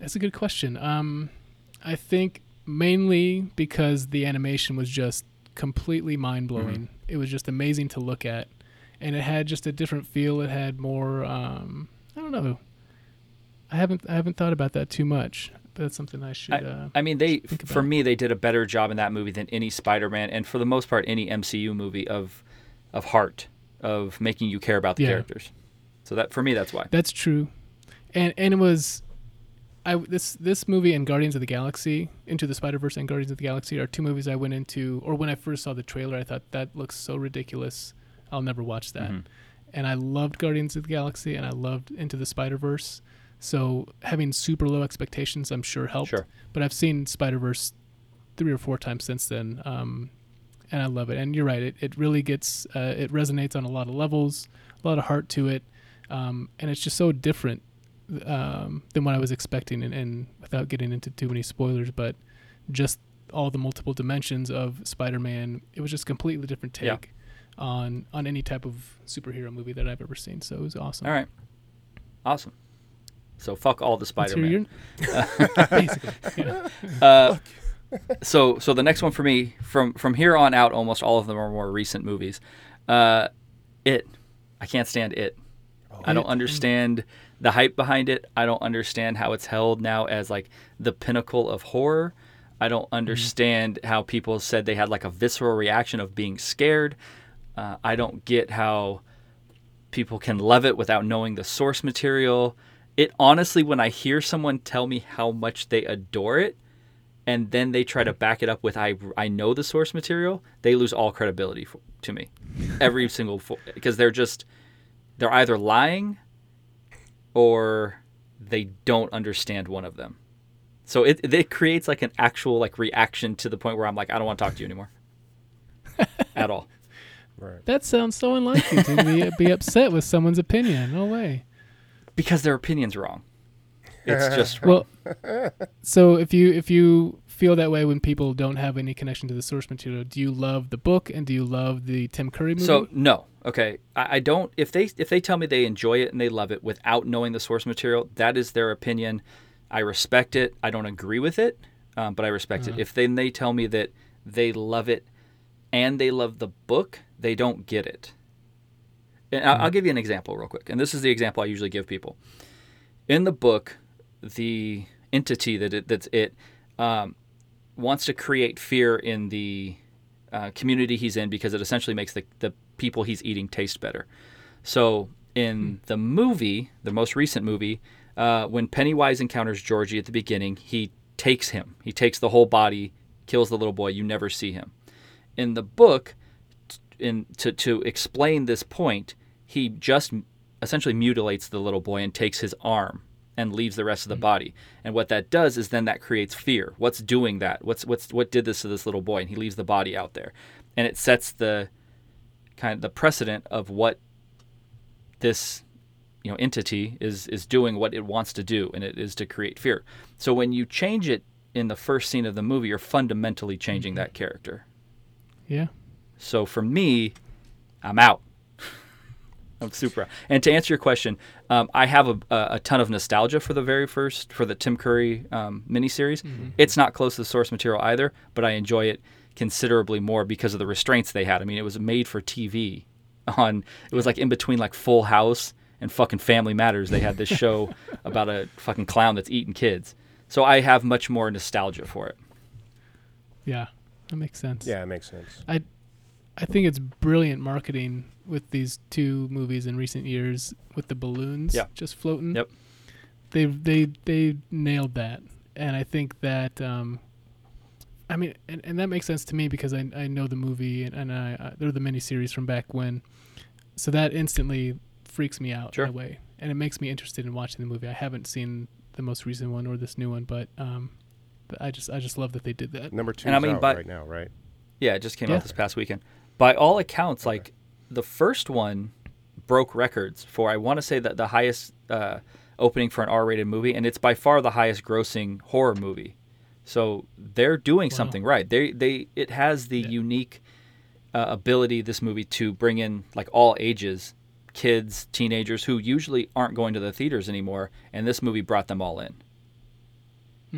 S3: That's a good question. Um, I think mainly because the animation was just completely mind blowing. It was just amazing to look at, and it had just a different feel. It had more. Um, I don't know. I haven't I haven't thought about that too much. But that's something I should. uh,
S1: I mean, they for me they did a better job in that movie than any Spider-Man, and for the most part, any MCU movie of of heart of making you care about the
S3: Yeah.
S1: characters. So that for me, that's why.
S3: That's true, and and it was, I this this movie and Guardians of the Galaxy, Into the Spider Verse and Guardians of the Galaxy are two movies I went into, or when I first saw the trailer, I thought that looks so ridiculous, I'll never watch that,
S1: Mhm.
S3: and I loved Guardians of the Galaxy and I loved Into the Spider Verse, so having super low expectations, I'm sure helped.
S1: Sure.
S3: But I've seen Spider Verse three or four times since then, um, and I love it. And you're right; it it really gets uh, it resonates on a lot of levels, a lot of heart to it, um, and it's just so different um, than what I was expecting. And, and without getting into too many spoilers, but just all the multiple dimensions of Spider-Man, it was just completely different take
S1: Yeah.
S3: on on any type of superhero movie that I've ever seen. So it was awesome.
S1: All right, awesome. So fuck all the Spider-Man. [laughs]
S3: basically. Yeah. [laughs]
S1: Uh, so so the next one for me from from here on out almost all of them are more recent movies uh it i can't stand it i don't
S3: It-
S1: understand the hype behind it i don't understand how it's held now as like the pinnacle of horror. I don't understand how people said they had like a visceral reaction of being scared. Uh, i don't get how people can love it without knowing the source material. It honestly when i hear someone tell me how much they adore it and then they try to back it up with I I know the source material, they lose all credibility for, to me. Every single because they're just they're either lying or they don't understand one of them. So it it creates like an actual like reaction to the point where I'm like I don't want to talk to you anymore. [laughs] At all.
S2: Right.
S3: That sounds so unlike you to be, be upset with someone's opinion. No way.
S1: Because their opinion's wrong. It's just [laughs] wrong.
S3: Well, so if you if you feel that way when people don't have any connection to the source material, do you love the book and do you love the Tim Curry movie?
S1: So no, okay. I, I don't. If they if they tell me they enjoy it and they love it without knowing the source material, that is their opinion. I respect it. I don't agree with it, um, but I respect
S3: Uh-huh.
S1: it. If then they tell me that they love it and they love the book, they don't get it. And I'll, I'll give you an example real quick. And this is the example I usually give people. In the book, the entity that it, that's it um, wants to create fear in the uh, community he's in because it essentially makes the, the people he's eating taste better. So in the movie, the most recent movie, uh, when Pennywise encounters Georgie at the beginning, he takes him. He takes the whole body, kills the little boy. You never see him. In the book, in to to explain this point, he just essentially mutilates the little boy and takes his arm and leaves the rest of the mm. body. And what that does is then that creates fear. What's doing that? What's what's what did this to this little boy? And he leaves the body out there, and it sets the kind of the precedent of what this you know entity is is doing what it wants to do, and it is to create fear. So when you change it in the first scene of the movie, you're fundamentally changing mm-hmm. that character.
S3: yeah.
S1: So for me, I'm out. I'm super out. And to answer your question, um, I have a, a, a ton of nostalgia for the very first, for the Tim Curry um, miniseries. It's not close to the source material either, but I enjoy it considerably more because of the restraints they had. I mean, it was made for TV. On it was like in between like Full House and fucking Family Matters. They had this show [laughs] about a fucking clown that's eating kids. So I have much more nostalgia for it.
S3: Yeah. That makes sense.
S2: Yeah, it makes sense.
S3: I I think it's brilliant marketing with these two movies in recent years with the balloons
S1: Yeah.
S3: just floating.
S1: Yep.
S3: They they they nailed that. And I think that um I mean and, and that makes sense to me because I I know the movie and, and I, I they're the miniseries from back when. So that instantly freaks me out
S1: Sure.
S3: in a way. And it makes me interested in watching the movie. I haven't seen the most recent one or this new one, but um I just I just love that they did that.
S2: Number two
S1: And I mean,
S2: out
S1: by-
S2: right now, right?
S1: Yeah, it just came
S3: Yeah.
S1: out this past weekend. By all accounts, like the first one broke records for I want to say that the highest uh, opening for an R-rated movie, and it's by far the highest grossing horror movie. So they're doing
S3: Wow.
S1: something right. They they it has the
S3: Yeah.
S1: unique uh, ability this movie to bring in like all ages, kids, teenagers who usually aren't going to the theaters anymore, and this movie brought them all in.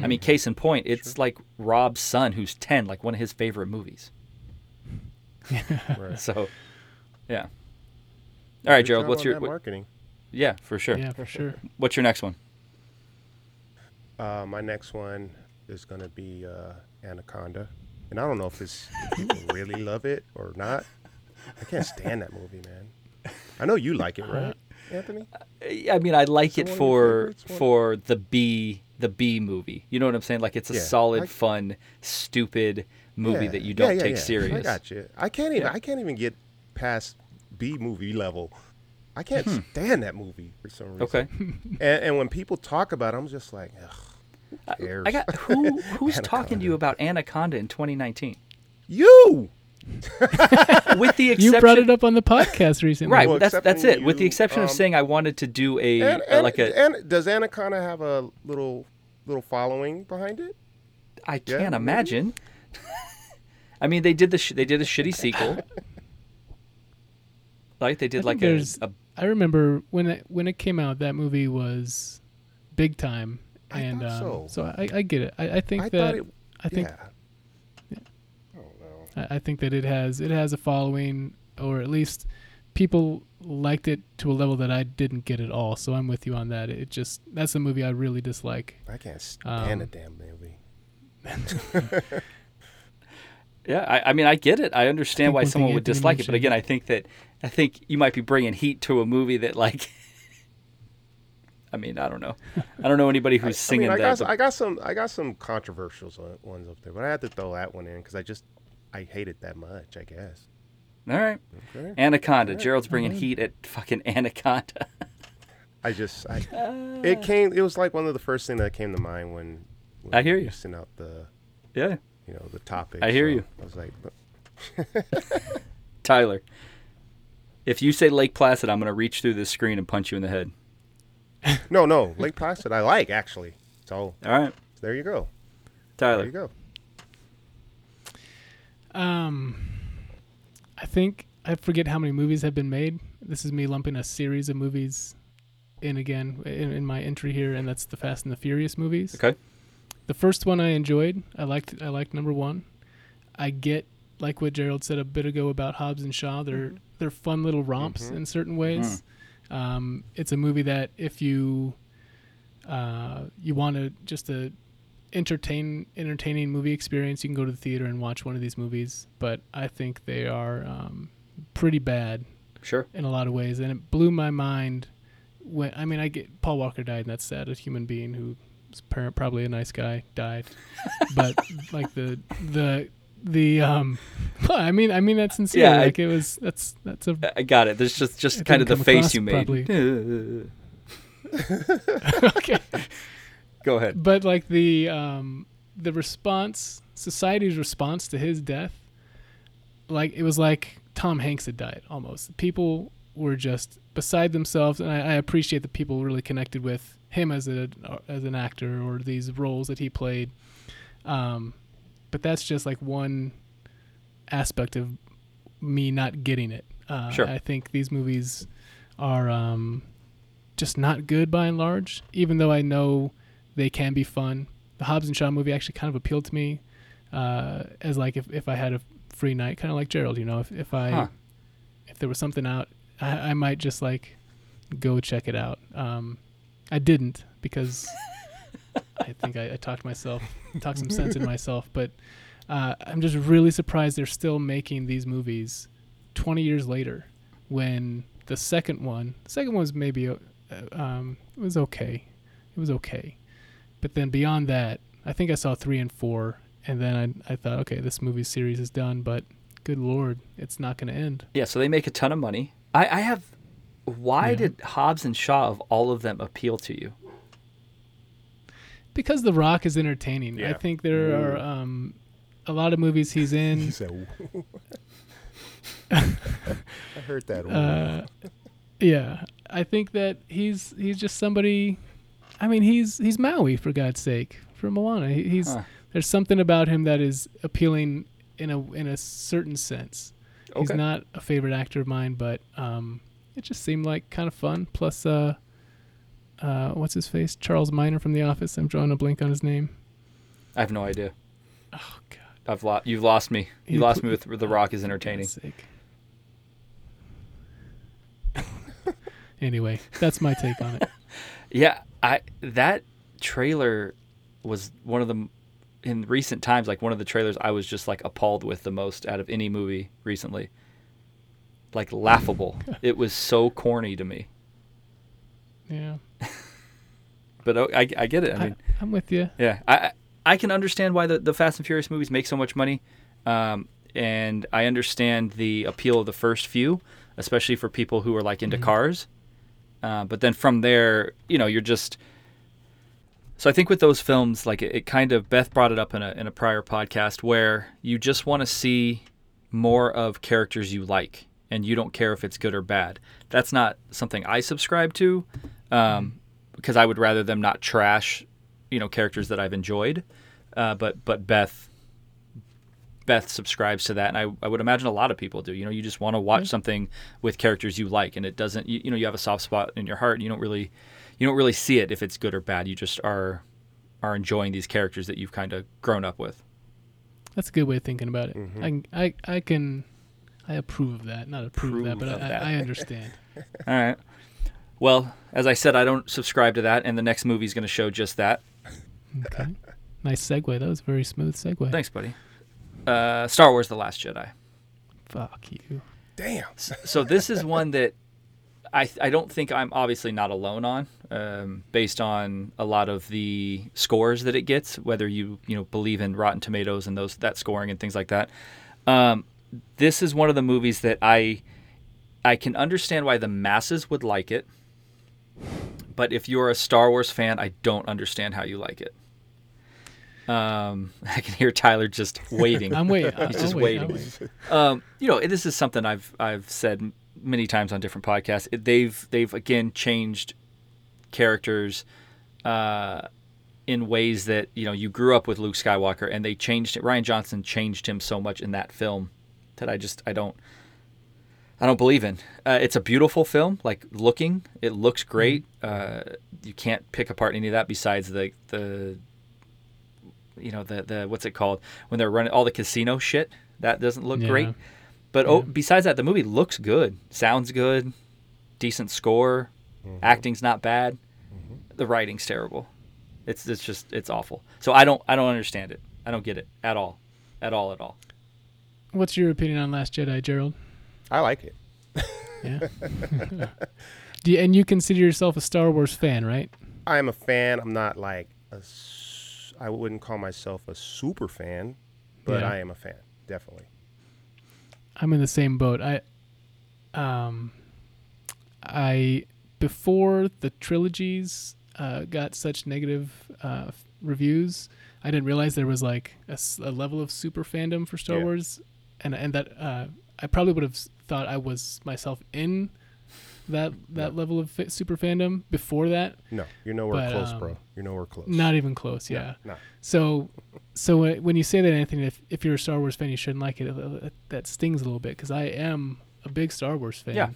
S1: I mean, case in point, it's like Rob's son who's 10, like one of his favorite movies. [laughs]
S2: Right.
S1: So, yeah. All right,
S2: Good Jerald,
S1: what's your what,
S2: marketing?
S1: Yeah, for sure.
S3: Yeah, for sure.
S1: What's your next one?
S2: Uh, my next one is gonna be uh, Anaconda, and I don't know if it's if people [laughs] really love it or not. I can't stand that movie, man. I know you like it, right, Anthony?
S1: I mean, I like
S2: So
S1: it
S2: one of your
S1: for for the B the B movie. You know what I'm saying? Like it's a
S2: Yeah,
S1: solid,
S2: I-
S1: fun, stupid movie
S2: Yeah.
S1: that you
S2: Yeah,
S1: don't
S2: yeah,
S1: take
S2: yeah.
S1: serious.
S2: I got you. I can't even.
S1: Yeah.
S2: I can't even get past B movie level. I can't stand that movie for some reason.
S1: Hmm. Okay. [laughs]
S2: And, and when people talk about it, I'm just like, ugh,
S1: I,
S2: who cares?
S1: I got who [laughs] who's talking to you about Anaconda in 2019?
S2: you. [laughs]
S1: With the exception,
S3: You brought it up on the podcast recently.
S1: right?
S2: Well,
S1: that's that's
S2: when
S1: it. With the
S2: you,
S1: exception of
S2: um,
S1: saying I wanted to do a
S2: And, and,
S1: like a
S2: and does Anaconda have a little little following behind it?
S1: I
S2: Yeah,
S1: can't
S2: maybe.
S1: imagine. I mean, they did the sh- they did a shitty sequel. [laughs] Like they
S3: I
S1: did
S3: think
S1: like a,
S3: there's-
S1: a
S3: I remember when it when it came out, that movie was big time,
S2: I
S3: and um,
S2: so.
S3: I, I get it. I, I think
S2: I
S3: that
S2: it.
S3: I think
S2: yeah. I don't.
S3: I I think that it has it has a following, or at least people liked it to a level that I didn't get at all. So I'm with you on that. It just that's a movie I really dislike.
S2: I can't stand
S3: Um,
S2: a damn movie. [laughs] [laughs]
S1: Yeah, I, I mean, I get it. I understand
S3: think
S1: why someone would dislike it, but again, I think that I think you might be bringing heat to a movie that, like, [laughs] I mean, I don't know. I don't know anybody [laughs] who's
S2: I, I
S1: singing
S2: mean, I
S1: that.
S2: got,
S1: but-
S2: I got some. I got some controversial ones up there, but I had to throw that one in because I just I hate it that much. I guess.
S1: All right,
S2: Okay.
S1: Anaconda.
S2: Yeah.
S1: Jerald's bringing
S3: Alright.
S1: heat at fucking Anaconda. [laughs]
S2: I just I.
S1: Uh,
S2: It came. It was like one of the first things that came to mind when. when
S1: I hear you.
S2: Sent out the
S1: yeah,
S2: you know the topic.
S1: I hear
S2: so
S1: you.
S2: I was like, [laughs]
S1: Tyler. If you say Lake Placid, I'm gonna reach through this screen and punch you in the head. [laughs]
S2: no, no, Lake Placid. I like actually. So
S1: All right,
S2: there you go. Tyler. There
S1: Tyler.
S2: you go.
S3: Um, I think I forget how many movies have been made. This is me lumping a series of movies in again in, in my entry here, and that's the Fast and the Furious movies.
S1: Okay.
S3: The first one I enjoyed. I liked. I liked number one. I get like what Jerald said a bit ago about Hobbs and Shaw. They're they're fun little romps
S2: Mhm.
S3: in certain ways. Um, it's a movie that if you uh, you want to just a entertain entertaining movie experience, you can go to the theater and watch one of these movies. But I think they are um, pretty bad
S1: Sure.
S3: in a lot of ways, and it blew my mind. When I mean, I get Paul Walker died, and that's sad. A human being who was par- probably a nice guy died, but [laughs] like the the the um, [laughs] I mean, I mean that's sincere.
S1: Yeah, I-
S3: like it was. That's that's a
S1: I got it. There's just just
S3: It
S1: kind of the face you made. [laughs]
S3: okay.
S1: Go ahead.
S3: but like the um the response society's response to his death like it was like tom hanks had died almost people were just beside themselves and i, I appreciate that people really connected with him as a as an actor or these roles that he played um but that's just like one aspect of me not getting it uh,
S1: Sure.
S3: i think these movies are um just not good by and large even though i know they can be fun. The Hobbs and Shaw movie actually kind of appealed to me uh, as like if, if I had a free night, kind of like Jerald, you know, if, if I
S1: Huh.
S3: if there was something out, I, I might just like go check it out. Um, I didn't because I think I, I talked myself, talked some sense in [laughs] myself, but uh, I'm just really surprised they're still making these movies 20 years later when the second one, the second one was maybe, uh, um, it was okay. It was okay. But then beyond that, I think I saw three and four, and then I, I thought, okay, this movie series is done, but good lord, it's not going to end.
S1: Yeah, so they make a ton of money. I, I have. Why
S3: Yeah.
S1: did Hobbs and Shaw of all of them appeal to you?
S3: Because The Rock is entertaining. I think there are um, a lot of movies he's in. [laughs]
S2: He said, [laughs] I heard that. ooh.
S3: uh, yeah, I think that he's he's just somebody I mean, he's he's Maui for God's sake, for Moana. He, he's
S1: Huh.
S3: there's something about him that is appealing in a in a certain sense. He's not a favorite actor of mine, but um, it just seemed like kind of fun. Plus, uh, uh, what's his face? Charles Miner from The Office. I'm drawing a blank on his name.
S1: I have no idea.
S3: Oh God.
S1: I've lost. You've lost me. You
S3: You
S1: lost
S3: put-
S1: me with The Rock is entertaining. [laughs]
S3: Anyway, that's my take on it. [laughs]
S1: Yeah, I that trailer was one of the in recent times like one of the trailers I was just like appalled with the most out of any movie recently. Like laughable. [laughs] it was so corny to me.
S3: Yeah, [laughs]
S1: But oh, I, I get it. I
S3: I,
S1: mean,
S3: I'm with you.
S1: yeah, I I I can understand why the the Fast and Furious movies make so much money, um, and I understand the appeal of the first few, especially for people who are like into
S3: Mhm.
S1: cars. Uh, but then from there, you know, you're just. So I think with those films, like it, it kind of Beth brought it up in a in a prior podcast where you just want to see more of characters you like, and you don't care if it's good or bad. That's not something I subscribe to, um, because I would rather them not trash, you know, characters that I've enjoyed. Uh, but but Beth. Beth subscribes to that, and I, I would imagine a lot of people do. You know, you just want to watch
S3: Yeah.
S1: something with characters you like, and it doesn't. You, you know, you have a soft spot in your heart. And you don't really, you don't really see it if it's good or bad. You just are, are enjoying these characters that you've kind of grown up with.
S3: That's a good way of thinking about it.
S2: Mhm.
S3: I, can- I I can I approve of that. Not approve of that, but
S1: of
S3: I,
S1: that.
S3: I [laughs] understand.
S1: All right. Well, as I said, I don't subscribe to that, and the next movie is going to show just that.
S3: Okay. nice segue. That was a very smooth segue.
S1: Thanks, buddy. Uh, Star Wars: The Last Jedi.
S3: Fuck you.
S2: Damn.
S1: so this is one [laughs] that I I don't think I'm obviously not alone on, um, based on a lot of the scores that it gets, whether you you know believe in Rotten Tomatoes and those that scoring and things like that. Um, this is one of the movies that I I can understand why the masses would like it, but if you're a Star Wars fan, I don't understand how you like it. Um, [laughs] I can hear Tyler just waiting.
S3: I'm waiting. [laughs]
S1: He's just
S3: waiting. I'm
S1: waiting.
S3: waiting.
S1: um, you know, this is something I've I've said many times on different podcasts. They've they've again changed characters uh, in ways that you know you grew up with Luke Skywalker, and they changed it. Rian Johnson changed him so much in that film that I just I don't I don't believe in. Uh, it's a beautiful film, like looking, it looks great. Uh, you can't pick apart any of that besides the the you know the the what's it called when they're running all the casino shit. That doesn't look
S3: Yeah.
S1: great. But oh, besides that, the movie looks good, sounds good, decent score, acting's not bad. The writing's terrible. It's it's just it's awful. So I don't I don't understand it. I don't get it at all, at all, at all.
S3: What's your opinion on Last Jedi, Jerald?
S2: I like it.
S3: Yeah. [laughs] [laughs] Do you, and you consider yourself a Star Wars fan, right?
S2: I'm a fan. I'm not like a. I wouldn't call myself a super fan, but
S3: Yeah.
S2: I am a fan, definitely.
S3: I'm in the same boat. I, um, I before the trilogies uh, got such negative uh, reviews, I didn't realize there was like a level of super fandom for Star
S2: Yeah.
S3: Wars, and and that uh, I probably would have thought I was myself in that that
S2: Yeah.
S3: level of super fandom before that.
S2: No, you're nowhere
S3: But,
S2: close,
S3: um,
S2: bro. You're nowhere close.
S3: Not even close. Yeah.
S2: No.
S3: So, so uh, when you say that, Anthony, if, if you're a Star Wars fan, you shouldn't like it. uh, uh, That stings a little bit because I am a big Star Wars fan.
S1: Yeah.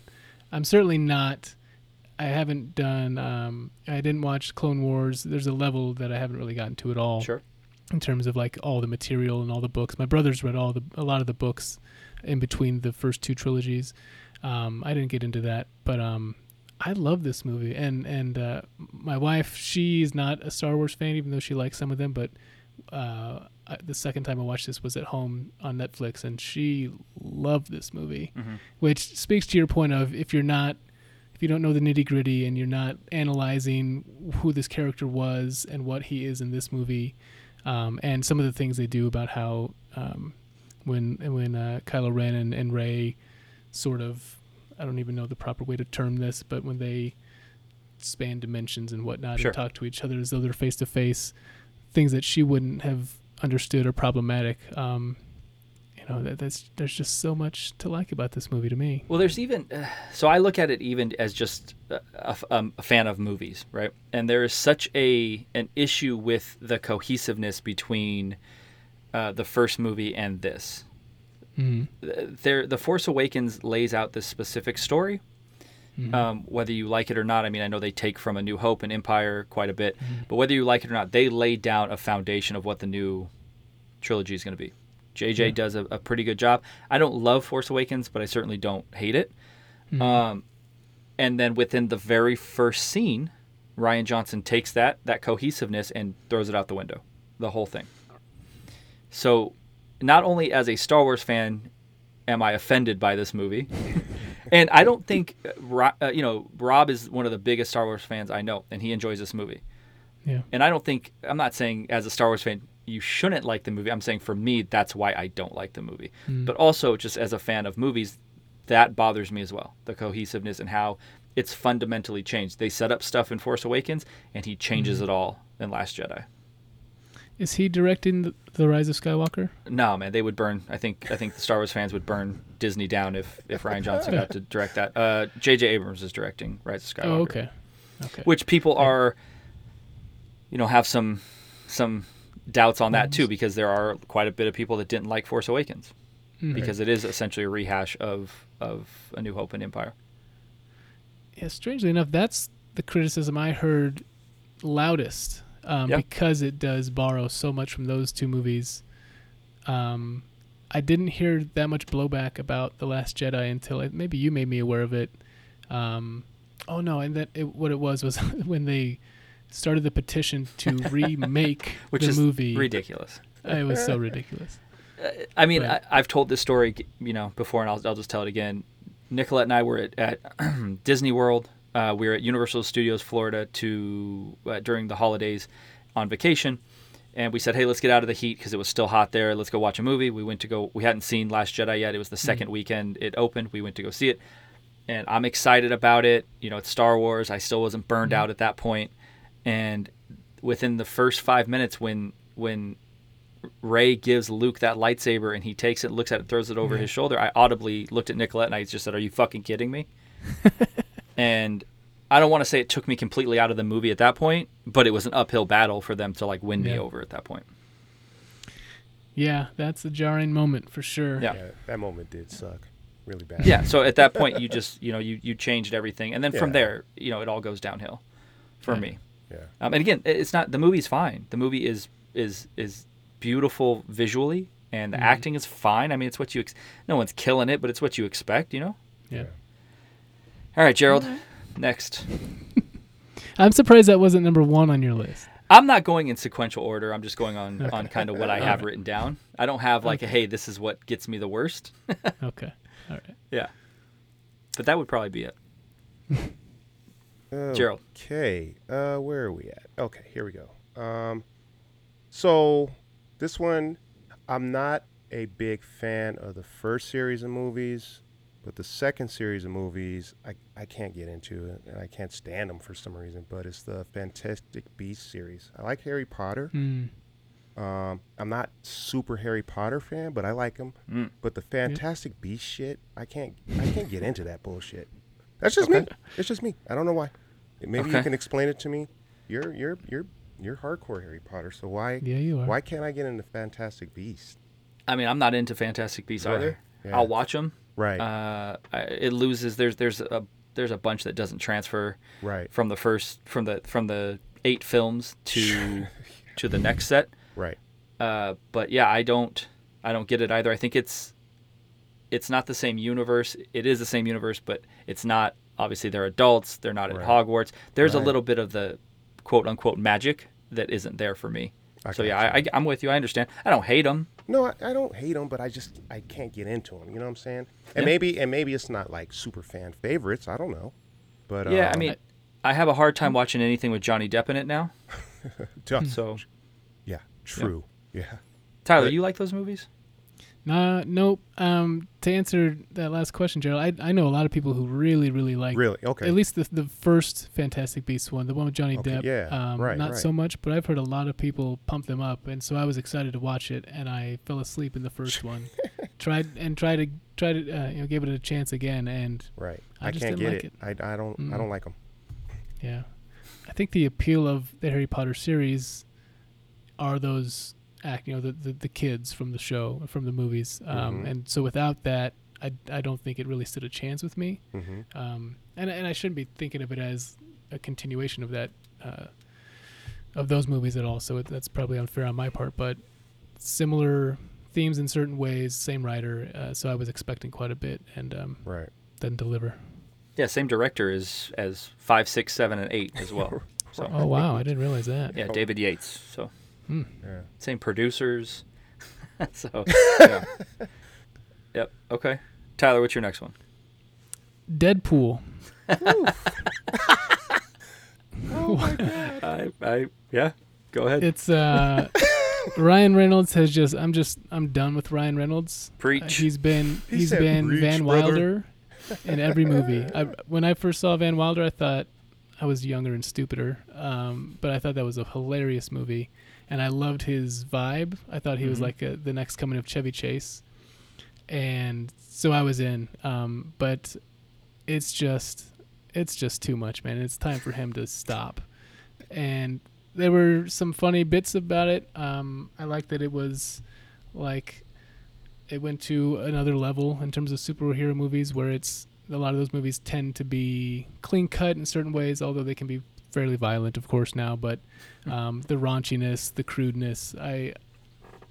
S3: I'm certainly not. I haven't done. Um, I didn't watch Clone Wars. There's a level that I haven't really gotten to at all
S1: Sure.
S3: In terms of like all the material and all the books. My brother's read all the a lot of the books in between the first two trilogies. Um, I didn't get into that, but um, I love this movie. And and uh, my wife, she's not a Star Wars fan, even though she likes some of them. But uh, I, the second time I watched this was at home on Netflix, and she loved this movie,
S1: Mhm.
S3: which speaks to your point of if you're not. If you don't know the nitty gritty and you're not analyzing who this character was and what he is in this movie, um, and some of the things they do about how um, when when uh, Kylo Ren and, and Rey sort of I don't even know the proper way to term this, but when they span dimensions and whatnot
S1: Sure.
S3: and talk to each other as though they're face to face, things that she wouldn't have understood are problematic. Um, you know, that, that's there's just so much to like about this movie to me.
S1: Well, there's even uh, so I look at it even as just a, a, um, a fan of movies, right? And there is such a an issue with the cohesiveness between uh, the first movie and this.
S3: Mm.
S1: There, the Force Awakens lays out this specific story.
S3: Mhm.
S1: Um, whether you like it or not, I mean, I know they take from A New Hope and Empire quite a bit,
S3: Mhm.
S1: but whether you like it or not, they lay down a foundation of what the new trilogy is going to be. JJ
S3: Yeah.
S1: does a, a pretty good job. I don't love Force Awakens, but I certainly don't hate it.
S3: Mhm.
S1: Um, and then within the very first scene, Rian Johnson takes that that cohesiveness and throws it out the window, the whole thing. So, not only as a Star Wars fan am I offended by this movie, [laughs] and I don't think uh, uh, you know Rob is one of the biggest Star Wars fans I know, and he enjoys this movie.
S3: yeah.
S1: And I don't think I'm not saying as a Star Wars fan you shouldn't like the movie. I'm saying for me that's why I don't like the movie.
S3: Mm.
S1: But also just as a fan of movies, that bothers me as well. The cohesiveness and how it's fundamentally changed. They set up stuff in Force Awakens and he changes
S3: Mhm.
S1: it all in Last Jedi.
S3: Is he directing the, the Rise of Skywalker?
S1: No, man, they would burn. I think I think the Star Wars fans would burn Disney down if if Rian [laughs] Johnson got to direct that. Uh, J.J. Abrams is directing Rise of Skywalker.
S3: Oh, okay. Okay.
S1: which people are you know have some some doubts on that too because there are quite a bit of people that didn't like Force Awakens
S3: Mhm.
S1: because it is essentially a rehash of of A New Hope and Empire.
S3: yeah, strangely enough, that's the criticism I heard loudest um,
S1: Yeah.
S3: because it does borrow so much from those two movies. Um, I didn't hear that much blowback about The Last Jedi until it, maybe you made me aware of it. Um, oh no, and that it, what it was was [laughs] when they started the petition to [laughs] remake
S1: Which
S3: the
S1: is
S3: movie.
S1: Ridiculous.
S3: It was so ridiculous.
S1: Uh, I mean,
S3: Right.
S1: I, I've told this story, you know, before, and I'll, I'll just tell it again. Nicolette and I were at, at [clears throat] Disney World. Uh, we were at Universal Studios Florida to uh, during the holidays on vacation, and we said, "Hey, let's get out of the heat because it was still hot there. Let's go watch a movie." We went to go. We hadn't seen Last Jedi yet. It was the 2nd weekend it opened. We went to go see it, and I'm excited about it. You know, it's Star Wars. I still wasn't burned
S3: Mhm.
S1: out at that point, and within the first five minutes, when when Rey gives Luke that lightsaber and he takes it, looks at it, throws it over
S3: Yeah.
S1: his shoulder. I audibly looked at Nicolette and I just said, "Are you fucking kidding me?" [laughs] and I don't want to say it took me completely out of the movie at that point, but it was an uphill battle for them to like win me over at that point.
S3: Yeah, that's a jarring moment for sure.
S1: Yeah.
S2: Yeah, that moment did suck really bad.
S1: Yeah. So at that [laughs] point, you just you know you you changed everything, and then from there, you know, it all goes downhill for
S3: Yeah.
S1: me.
S2: Yeah.
S1: Um, and again, it's not the movie's fine. The movie is is is beautiful visually, and the
S3: Mhm.
S1: acting is fine. I mean, it's what you ex- no one's killing it, but it's what you expect, you know.
S3: Yeah.
S1: All right, Jerald. Next, [laughs]
S3: I'm surprised that wasn't number one on your list.
S1: I'm not going in sequential order. I'm just going on [laughs]
S3: Okay.
S1: on kind of what I have written down. I don't have like a hey, this is what gets me the worst. [laughs]
S3: Okay. All right.
S1: yeah, but that would probably be it. Jerald.
S2: Okay, uh, where are we at? Okay, here we go. Um, so this one, I'm not a big fan of the first series of movies, but the second series of movies, I, I can't get into it, and I can't stand them for some reason. But it's the Fantastic Beasts series. I like Harry Potter.
S3: Mm.
S2: Um, I'm not super Harry Potter fan, but I like him.
S1: Mm.
S2: But the Fantastic Beast shit, I can't I can't get into that bullshit. That's just me. It's just me. I don't know why. Maybe
S1: Okay.
S2: you can explain it to me. You're you're you're you're hardcore Harry Potter, so why
S3: Yeah, you are.
S2: why can't I get into Fantastic Beast?
S1: I mean, I'm not into Fantastic Beasts
S2: Right.
S1: either.
S2: Yeah.
S1: I'll watch them.
S2: Right.
S1: Uh, I- it loses. There's there's a there's a bunch that doesn't transfer
S2: right.
S1: from the first from the from the eight films to [laughs] to the next set.
S2: Right.
S1: Uh, but yeah, I don't I don't get it either. I think it's it's not the same universe. It is the same universe, but it's not. Obviously, they're adults. They're not at Hogwarts. There's a little bit of the quote unquote magic that isn't there for me.
S2: I
S1: so yeah. I, I, I'm with you. I understand. I don't hate them.
S2: No, I, I don't hate them, but I just I can't get into them. You know what I'm saying? And
S1: Yeah.
S2: maybe and maybe it's not like super fan favorites. I don't know. But
S1: Yeah, I
S2: um,
S1: mean, I have a hard time watching anything with Johnny Depp in it now. [laughs] So,
S2: yeah, true. Yeah.
S1: Tyler,
S2: But-
S1: you like those movies?
S3: Nah, nope. Um, to answer that last question, Jerald, I I know a lot of people who really, really like
S2: Really? Okay.
S3: at least the the first Fantastic Beasts one, the one with Johnny
S2: Okay,
S3: Depp.
S2: yeah,
S3: um,
S2: right,
S3: Not
S2: right.
S3: so much, but I've heard a lot of people pump them up, and so I was excited to watch it, and I fell asleep in the first [laughs] one, tried and tried to try to uh, you know give it a chance again, and
S2: Right.
S3: I
S2: I, can't
S3: didn't
S2: get
S3: like
S2: it. I, I don't.
S3: Mm.
S2: I don't like them.
S3: yeah, I think the appeal of the Harry Potter series are those act you know the the, the kids from the show from the movies, um,
S2: Mhm.
S3: and so without that, I I don't think it really stood a chance with me.
S2: hmm
S3: um, and and I shouldn't be thinking of it as a continuation of that uh, of those movies at all. So it, that's probably unfair on my part, but similar themes in certain ways, same writer. Uh, so I was expecting quite a bit, and um,
S2: Right.
S3: didn't deliver.
S1: Yeah, same director as as five, six, seven, and eight as well. [laughs] So
S3: Oh wow, I didn't realize that.
S1: yeah, David Yates. So
S3: Hmm.
S2: Yeah.
S1: same producers. [laughs] so yeah. Yep. Okay. Tyler, what's your next one?
S3: Deadpool. [laughs]
S2: Oh my [laughs] god.
S1: I, I yeah. Go ahead.
S3: It's uh, Ryan Reynolds has just. I'm just. I'm done with Ryan Reynolds. Uh,
S1: Preach.
S3: he's been
S2: He
S3: he's
S2: said
S3: been
S2: preach,
S3: Van
S2: brother.
S3: Wilder in every movie. I, when I first saw Van Wilder, I thought I was younger and stupider, um, but I thought that was a hilarious movie, and I loved his vibe. I thought he was
S1: Mhm.
S3: like a, the next coming of Chevy Chase, and so I was in. Um, but it's just it's just too much, man. It's time for him to stop. And there were some funny bits about it. Um, I like that it was like it went to another level in terms of superhero movies where it's a lot of those movies tend to be clean cut in certain ways, although they can be fairly violent, of course, now. But um, the raunchiness, the crudeness, I,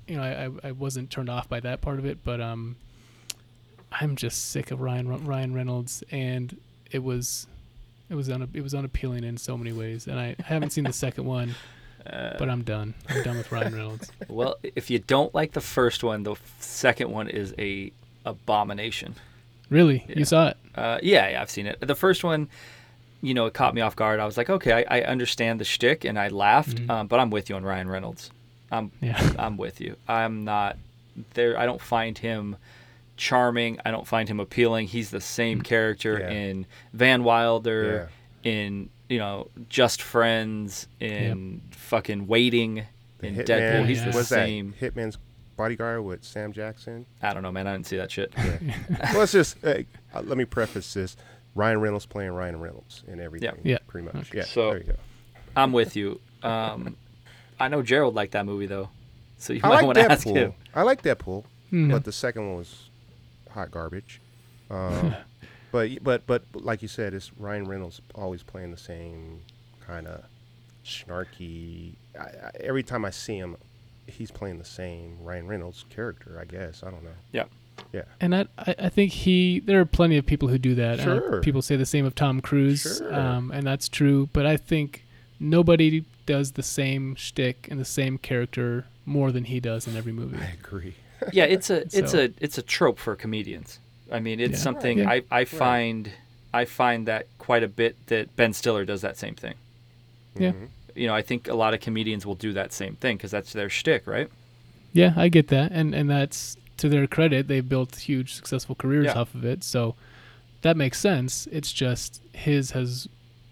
S3: you know, I, I, I wasn't turned off by that part of it, but um, I'm just sick of Ryan Ryan Reynolds, and it was. It was un- it was unappealing in so many ways, and I haven't seen the second one, [laughs]
S1: Uh,
S3: but I'm done. I'm done with Ryan Reynolds. [laughs]
S1: well, if you don't like the first one, the second one is a abomination.
S3: Really,
S1: Yeah.
S3: you saw it?
S1: Uh, yeah, yeah, I've seen it. The first one, you know, it caught me off guard. I was like, okay, I, I understand the shtick, and I laughed.
S3: Mhm.
S1: Um, but I'm with you on Ryan Reynolds. I'm
S3: Yeah. [laughs]
S1: I'm with you. I'm not there. I don't find him charming. I don't find him appealing. He's the same character
S2: Yeah.
S1: in Van Wilder, in you know, Just Friends, in fucking Waiting,
S2: The
S1: in
S2: Hitman-
S1: Deadpool. He's
S3: yeah.
S1: the
S2: What's
S1: same.
S2: that? Hitman's Bodyguard with Sam Jackson.
S1: I don't know, man. I didn't see that shit. [laughs]
S2: well, it's just. Hey, uh, let me preface this. Ryan Reynolds playing Ryan Reynolds in everything.
S3: Yeah.
S2: Pretty much.
S3: Okay.
S2: Yeah.
S1: So-
S2: there you go.
S1: I'm with you. Um, I know Jerald liked that movie though, so you
S2: I
S1: might
S2: like
S1: want to ask
S2: Deadpool.
S1: him.
S2: I like Deadpool,
S3: Hmm.
S2: but the second one was hot garbage. Um, [laughs] but but but like you said, it's Ryan Reynolds always playing the same kind of snarky. I, I, every time I see him, he's playing the same Ryan Reynolds character. I guess I don't know.
S1: Yeah.
S2: Yeah.
S3: And I, I I think he. There are plenty of people who do that. and
S2: Sure.
S3: people say the same of Tom Cruise,
S2: Sure.
S3: um, and that's true. But I think nobody does the same shtick and the same character more than he does in every movie. [laughs]
S2: I agree.
S1: yeah, it's a it's
S3: So-
S1: a it's a trope for comedians. I mean, it's
S3: Yeah.
S1: something
S3: Right.
S1: I I find I find that quite a bit that Ben Stiller does that same thing.
S3: Yeah.
S2: Mhm.
S1: You know, I think a lot of comedians will do that same thing because that's their shtick, right?
S3: Yeah, I get that, and and that's to their credit. They've built huge, successful careers
S1: Yeah.
S3: off of it, so that makes sense. It's just his has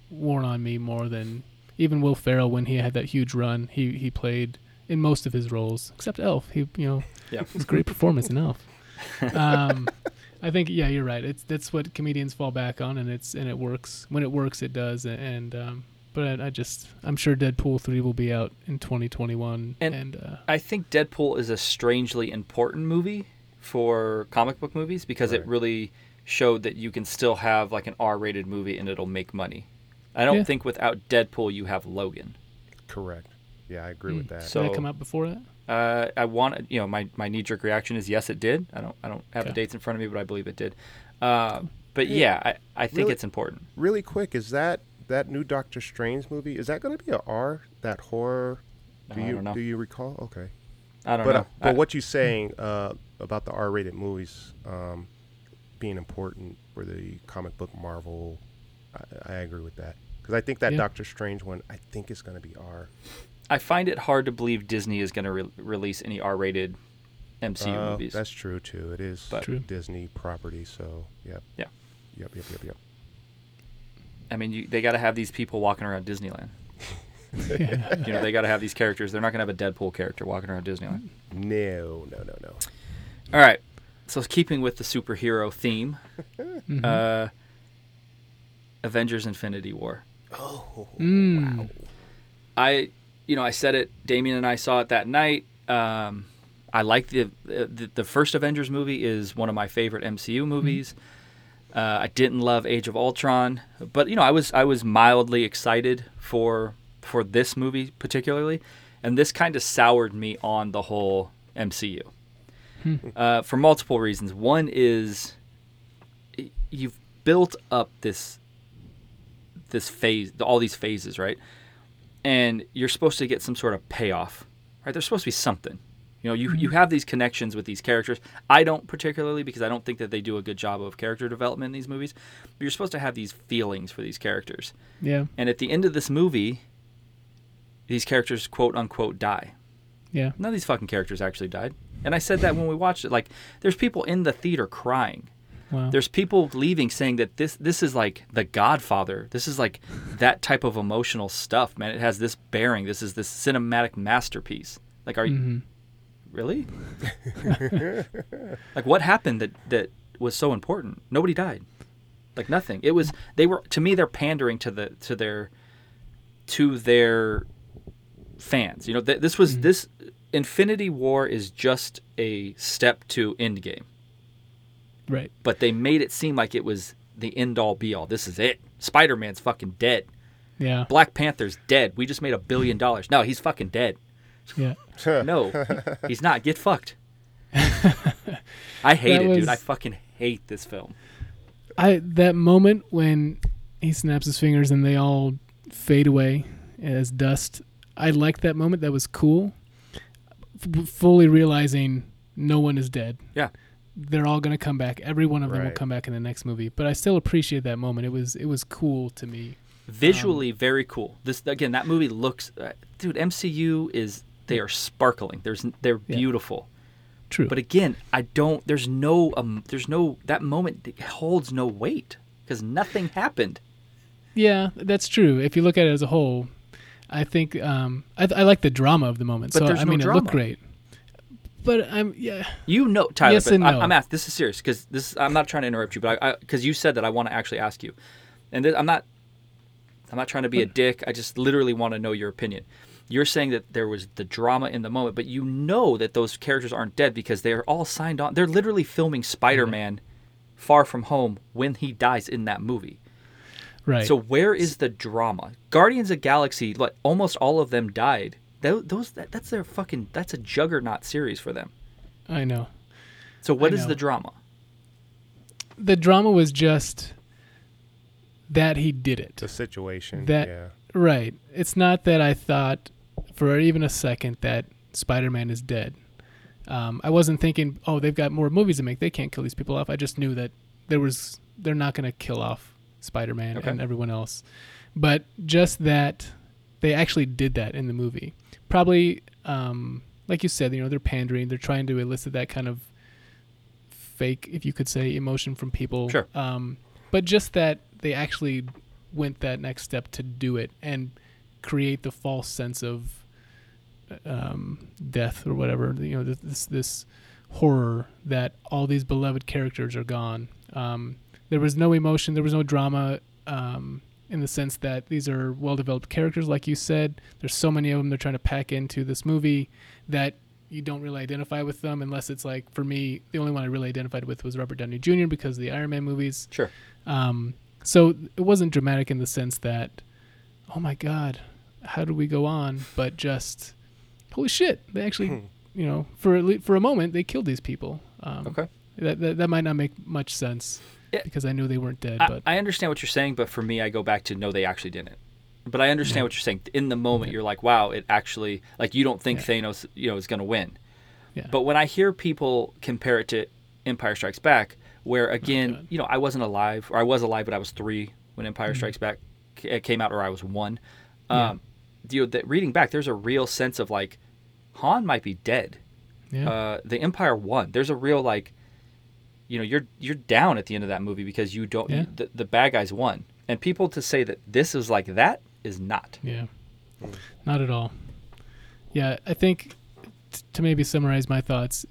S3: worn on me more than even Will Ferrell when he had that huge run. He he played in most of his roles except Elf. He you know
S1: Yeah.
S3: it's great performance in Elf. Um, I think yeah, you're right. It's that's what comedians fall back on, and it's and it works when it works. It does, and um, but I, I just I'm sure Deadpool three will be out in 2021,
S1: And-
S3: and, uh,
S1: I think Deadpool is a strangely important movie for comic book movies because it really showed that you can still have like an R-rated movie and it'll make money. I don't
S3: Yeah.
S1: think without Deadpool you have Logan.
S2: Correct. Yeah, I agree
S3: hmm,
S2: with that.
S1: So-
S3: did that come out before that?
S1: Uh, I want you know my, my knee jerk reaction is yes it did. I don't I don't have the dates in front of me, but I believe it did. Uh, but
S2: Hey,
S1: yeah, I, I think
S2: really-
S1: it's important.
S2: really quick, is that that new Doctor Strange movie? Is that going to be a R? That horror? Do
S1: I
S2: you
S1: don't know.
S2: do you recall? Okay.
S1: I don't
S2: but
S1: know.
S2: uh, but
S1: I-
S2: what you're saying uh, about the R-rated movies um, being important for the comic book Marvel, I, I agree with that because I think that
S3: Yeah.
S2: Doctor Strange one, I think is going to be R.
S1: I find it hard to believe Disney is going to re- release any R-rated MCU
S2: Uh,
S1: movies.
S2: That's true too. It is
S1: But-
S3: True.
S2: Disney property, so yep.
S1: Yeah.
S2: Yep. Yep. Yep. Yep.
S1: I mean, you, they got to have these people walking around Disneyland.
S3: yeah. [laughs]
S1: You know, they got to have these characters. They're not going to have a Deadpool character walking around Disneyland.
S2: No. No. No. No.
S1: All right. so keeping with the superhero theme,
S3: Mhm. [laughs]
S1: uh, Avengers: Infinity War.
S2: Oh,
S3: Mm.
S1: I, you know, I said it. Damien and I saw it that night. Um, I like the, the the first Avengers movie is one of my favorite MCU movies. Uh, I didn't love Age of Ultron, but you know, I was I was mildly excited for for this movie particularly, and this kind of soured me on the whole MCU uh, for multiple reasons. One is you've built up this this phase, all these phases, right? And you're supposed to get some sort of payoff, right? There's supposed to be something. You know, you, you have these connections with these characters. I don't particularly because I don't think that they do a good job of character development in these movies. But you're supposed to have these feelings for these characters.
S3: Yeah.
S1: And at the end of this movie, these characters quote unquote die.
S3: Yeah.
S1: None of these fucking characters actually died. And I said that when we watched it. Like, there's people in the theater crying.
S3: Wow.
S1: There's people leaving saying that this this is like The Godfather. This is like that type of emotional stuff, man. It has this bearing. This is this cinematic masterpiece. Like, are you
S3: Mhm.
S1: Really? [laughs] like, what happened that that was so important? Nobody died. Like nothing. It was they were to me they're pandering to the to their to their fans. You know, th- this was mm-hmm. this Infinity War is just a step to Endgame
S3: Right.
S1: but they made it seem like it was the end all be all. This is it. Spider Man's fucking dead.
S3: Yeah.
S1: Black Panther's dead. We just made a billion dollars. No, he's fucking dead.
S3: Yeah. [laughs]
S1: No, he- he's not. Get fucked. I [laughs] hate
S3: That
S1: it, dude. I fucking hate this film.
S3: I that moment when he snaps his fingers and they all fade away as dust. I liked that moment. That was cool. F- fully realizing no one is dead.
S1: Yeah.
S3: They're all gonna come back. Every one of them will come back in the next movie. But I still appreciate that moment. It was it was cool to me.
S1: Visually, very cool. This again, that movie looks, uh, dude. MCU is they are sparkling. There's they're
S3: Yeah.
S1: beautiful.
S3: True.
S1: But again, I don't. There's no. Um. There's no. That moment holds no weight because nothing happened.
S3: Yeah, that's true. If you look at it as a whole, I think um, I, I like the drama of the moment.
S1: But
S3: so
S1: there's
S3: I
S1: no
S3: mean, it looked great. But I'm yeah.
S1: You know, Tyler.
S3: Yes and
S1: I,
S3: no.
S1: I'm asked. This is serious because this. I'm not trying to interrupt you, but I because you said that I want to actually ask you, and th- I'm not. I'm not trying to be a dick. I just literally want to know your opinion. You're saying that there was the drama in the moment, but you know that those characters aren't dead because they're all signed on. They're literally filming Spider-Man, Far From Home, when he dies in that movie.
S3: Right.
S1: So where is the drama? Guardians of Galaxy, like almost all of them died. Those, those that, that's their fucking. That's a juggernaut series for them.
S3: I know.
S1: So what
S3: I
S1: is
S3: know.
S1: the drama?
S3: The drama was just that he did it.
S2: the situation.
S3: That-
S2: yeah.
S3: Right. It's not that I thought for even a second that Spider-Man is dead. Um, I wasn't thinking, oh, they've got more movies to make. They can't kill these people off. I just knew that there was they're not going to kill off Spider-Man
S1: Okay.
S3: and everyone else. But just that they actually did that in the movie. Probably, um, like you said, you know, they're pandering. They're trying to elicit that kind of fake, if you could say, emotion from people.
S1: Sure.
S3: Um, but just that they actually went that next step to do it and create the false sense of um, death or whatever. You know, this, this horror that all these beloved characters are gone. Um, there was no emotion. There was no drama. Um, in the sense that these are well-developed characters, like you said. There's so many of them they're trying to pack into this movie that you don't really identify with them unless it's like for me the only one I really identified with was Robert Downey Jr. because of the Iron Man movies.
S1: Sure.
S3: Um, so it wasn't dramatic in the sense that, oh my God, how do we go on? But just, holy shit, they actually, you know, for at le- for a moment they killed these people. Um,
S1: Okay.
S3: That, that that might not make much sense
S1: Yeah.
S3: because I knew they weren't dead.
S1: I,
S3: but
S1: I understand what you're saying, but for me, I go back to no, they actually didn't. But I understand
S3: Yeah.
S1: what you're saying. In the moment, you're like, wow, it actually like you don't think
S3: Yeah.
S1: Thanos, you know, is going to win.
S3: yeah,
S1: But when I hear people compare it to Empire Strikes Back, where again,
S3: Oh,
S1: you know, I wasn't alive, or I was alive, but I was three when Empire
S3: Mhm.
S1: Strikes Back came out, or I was one.
S3: Yeah.
S1: Um, you know, that reading back, there's a real sense of like, Han might be dead.
S3: yeah,
S1: uh, the Empire won. There's a real like, you know, you're you're down at the end of that movie because you don't.
S3: Yeah.
S1: the, the bad guys won, and people to say that this is like that is not.
S3: yeah, not at all. Yeah, I think t- to maybe summarize my thoughts,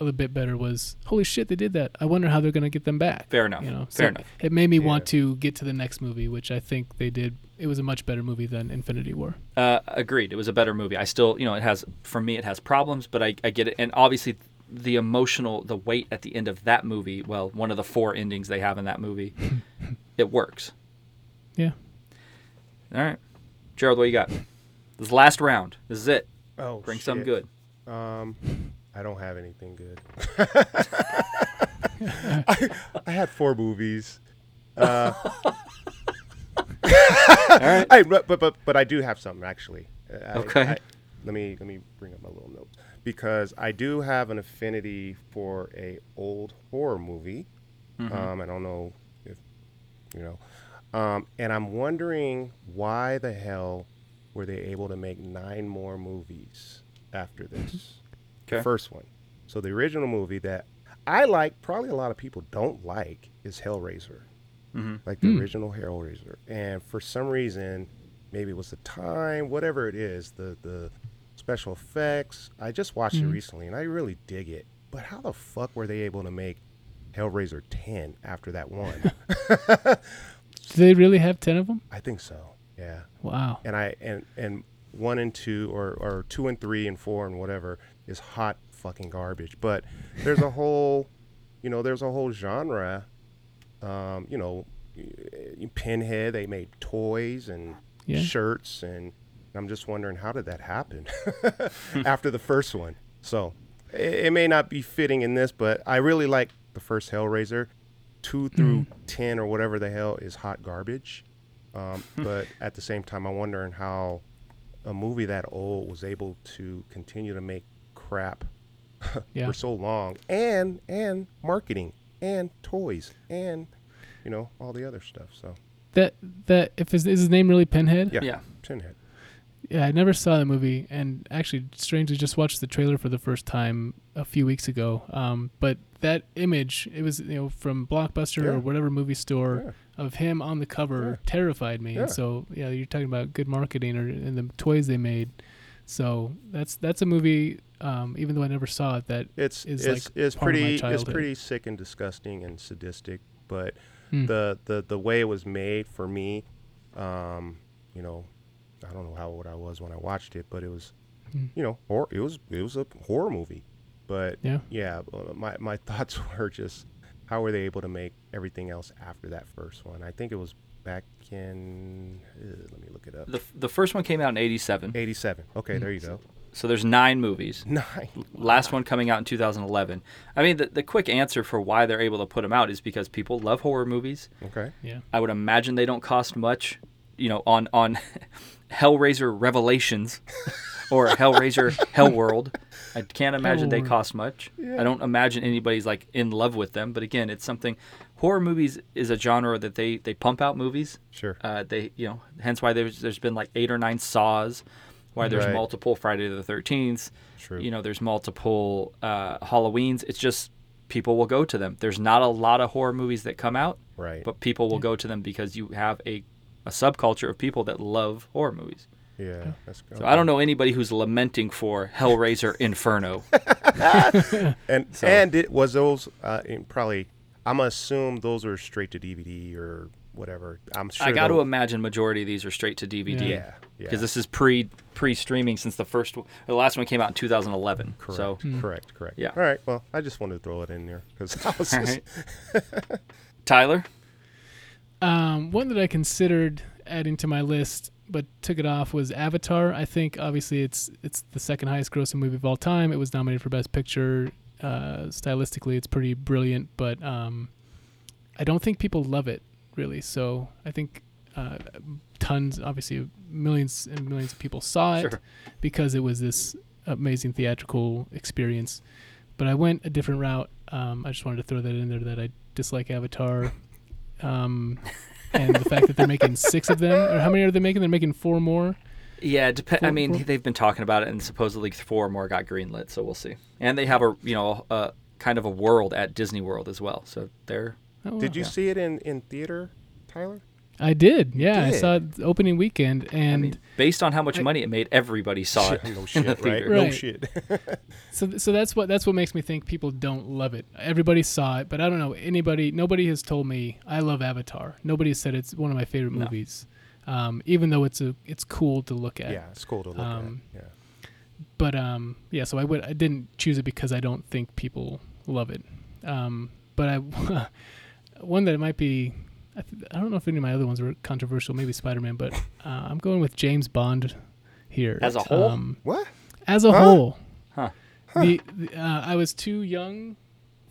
S3: a bit better was holy shit they did that. I wonder how they're gonna get them back.
S1: Fair enough.
S3: You know,
S1: Fair
S3: so
S1: enough.
S3: It made me want to get to the next movie, which I think they did. It was a much better movie than Infinity War.
S1: Uh, agreed. It was a better movie. I still, you know, it has for me it has problems, but I, I get it. And obviously, the emotional, the weight at the end of that movie. Well, one of the four endings they have in that movie, [laughs] it works.
S3: Yeah.
S1: All right, Jerald, what you got? This is last round. This is it.
S2: Oh,
S1: Bring
S2: shit.
S1: something good.
S2: Um, I don't have anything good. [laughs] I, I had four movies. Uh,
S1: All [laughs] right.
S2: I, but, but but but I do have something actually. I-
S1: Okay.
S2: I- let me let me bring up my little notes because I do have an affinity for a old horror movie.
S1: Mm-hmm.
S2: Um, I don't know if you know, um, and I'm wondering why the hell were they able to make nine more movies after this? [laughs]
S1: Okay.
S2: The first one. So the original movie that I like, probably a lot of people don't like, is Hellraiser
S1: Mhm.
S2: like the
S3: Hmm.
S2: original Hellraiser. And for some reason, maybe it was the time, whatever it is, the the special effects. I just watched it
S3: Mhm.
S2: recently and I really dig it. But how the fuck were they able to make Hellraiser 10 after that one? [laughs] [laughs]
S3: Do they really have ten of them?
S2: I think so. Yeah.
S3: Wow.
S2: And I and and one and two or or two and three and four and whatever is hot fucking garbage. But there's a [laughs] whole, you know, there's a whole genre. Um, you know, Pinhead. They made toys and
S3: Yeah.
S2: shirts, and I'm just wondering how did that happen [laughs] after the first one. So it, it may not be fitting in this, but I really like the first Hellraiser. Two through ten or whatever the hell is hot garbage. Um, [laughs] but at the same time, I'm wondering how a movie that old was able to continue to make crap [laughs]
S3: Yeah.
S2: for so long, and and marketing, and toys, and you know all the other stuff. So
S3: That that if his is his name really Pinhead?
S2: yeah,
S1: Yeah.
S2: Pinhead.
S3: Yeah, I never saw the movie, and actually, strangely, just watched the trailer for the first time a few weeks ago. Um, but that image, it was you know from Blockbuster
S2: Yeah.
S3: or whatever movie store
S2: Yeah.
S3: of him on the cover
S2: Yeah.
S3: terrified me.
S2: Yeah.
S3: And so, yeah, you're talking about good marketing or and the toys they made. So that's that's a movie. Um, even though I never saw it, that
S2: It's
S3: is,
S2: it's
S3: like,
S2: it's
S3: part of my
S2: pretty it's pretty sick and disgusting and sadistic, but
S3: Hmm.
S2: the the the way it was made for me, um, you know, I don't know how old I was when I watched it, but it was,
S3: Hmm.
S2: you know, or it was it was a horror movie, but
S3: yeah,
S2: yeah, uh, my my [laughs] thoughts were just how were they able to make everything else after that first one? I think it was back in uh, let me look it up.
S1: The the first one came out in '87,
S2: 87. Okay, there you go.
S1: so there's nine movies. [laughs]
S2: Nine.
S1: Last one coming out in 2011. I mean, the, the quick answer for why they're able to put them out is because people love horror movies.
S2: Okay.
S3: yeah,
S1: I would imagine they don't cost much, you know, on on [laughs] Hellraiser Revelations [laughs] or Hellraiser Hellworld. I can't imagine they cost much.
S2: Yeah.
S1: I don't imagine anybody's like in love with them. But again, it's something. Horror movies is a genre that they they pump out movies.
S2: Sure.
S1: Uh, they you know hence why there's there's been like eight or nine Saws, why there's
S2: Right.
S1: multiple Friday the Thirteenth.
S2: True.
S1: You know, there's multiple uh, Halloweens. It's just people will go to them. There's not a lot of horror movies that come out
S2: right.
S1: but people will go to them because you have a, a subculture of people that love horror movies.
S2: yeah. That's good.
S1: So I don't know anybody who's lamenting for Hellraiser Inferno. [laughs] [laughs]
S2: And
S1: So-
S2: and it was those uh, in probably I'm gonna assume those are straight to DVD or whatever. I'm sure.
S1: I got to imagine majority of these are straight to DVD.
S3: Yeah.
S2: Yeah. Yeah.
S1: Because this is pre pre streaming since the first one, the last one came out in 2011.
S2: correct.
S1: So
S2: correct. Correct.
S1: Yeah.
S2: All right. Well, I just wanted to throw it in there because I was just,
S1: right. [laughs] Tyler,
S3: Um, one that I considered adding to my list but took it off was Avatar. I think obviously it's it's the second highest grossing movie of all time. It was nominated for Best Picture. Uh, stylistically, it's pretty brilliant, but um, I don't think people love it really. So I think uh, tons, obviously, millions and millions of people saw it
S1: Sure.
S3: because it was this amazing theatrical experience. But I went a different route. Um, I just wanted to throw that in there that I dislike Avatar. Um, and the fact that they're making six of them, or how many are they making? They're making four more.
S1: Yeah, dep- I mean
S3: for-
S1: they've been talking about it, and supposedly four more got greenlit. So we'll see. And they have a you know a kind of a world at Disney World as well. So they're
S3: Oh,
S2: Did
S3: wow.
S2: you
S1: Yeah.
S2: see it in in theater, Tyler?
S3: I did. Yeah, I saw it opening weekend,
S1: I
S3: and
S1: mean, based on how much
S3: I-
S1: money it made, everybody saw it.
S2: no [laughs]
S1: in the
S2: shit, right?
S1: theater.
S2: No
S3: Right.
S2: shit. [laughs]
S3: so so that's what that's what makes me think people don't love it. Everybody saw it, but I don't know anybody. Nobody has told me I love Avatar. Nobody has said it's one of my favorite
S1: No.
S3: movies, um, even though it's a it's cool to look at.
S2: yeah, it's cool to look
S3: Um,
S2: at. Yeah.
S3: but um, yeah, so I would I didn't choose it because I don't think people love it. Um, but I [laughs] one that it might be I, th- I don't know if any of my other ones were controversial, maybe Spider Man, but [laughs] uh, I'm going with James Bond here
S1: As a whole?
S3: Um,
S2: What?
S3: as a
S2: Huh?
S3: whole,
S1: Huh.
S3: the, the uh, I was too young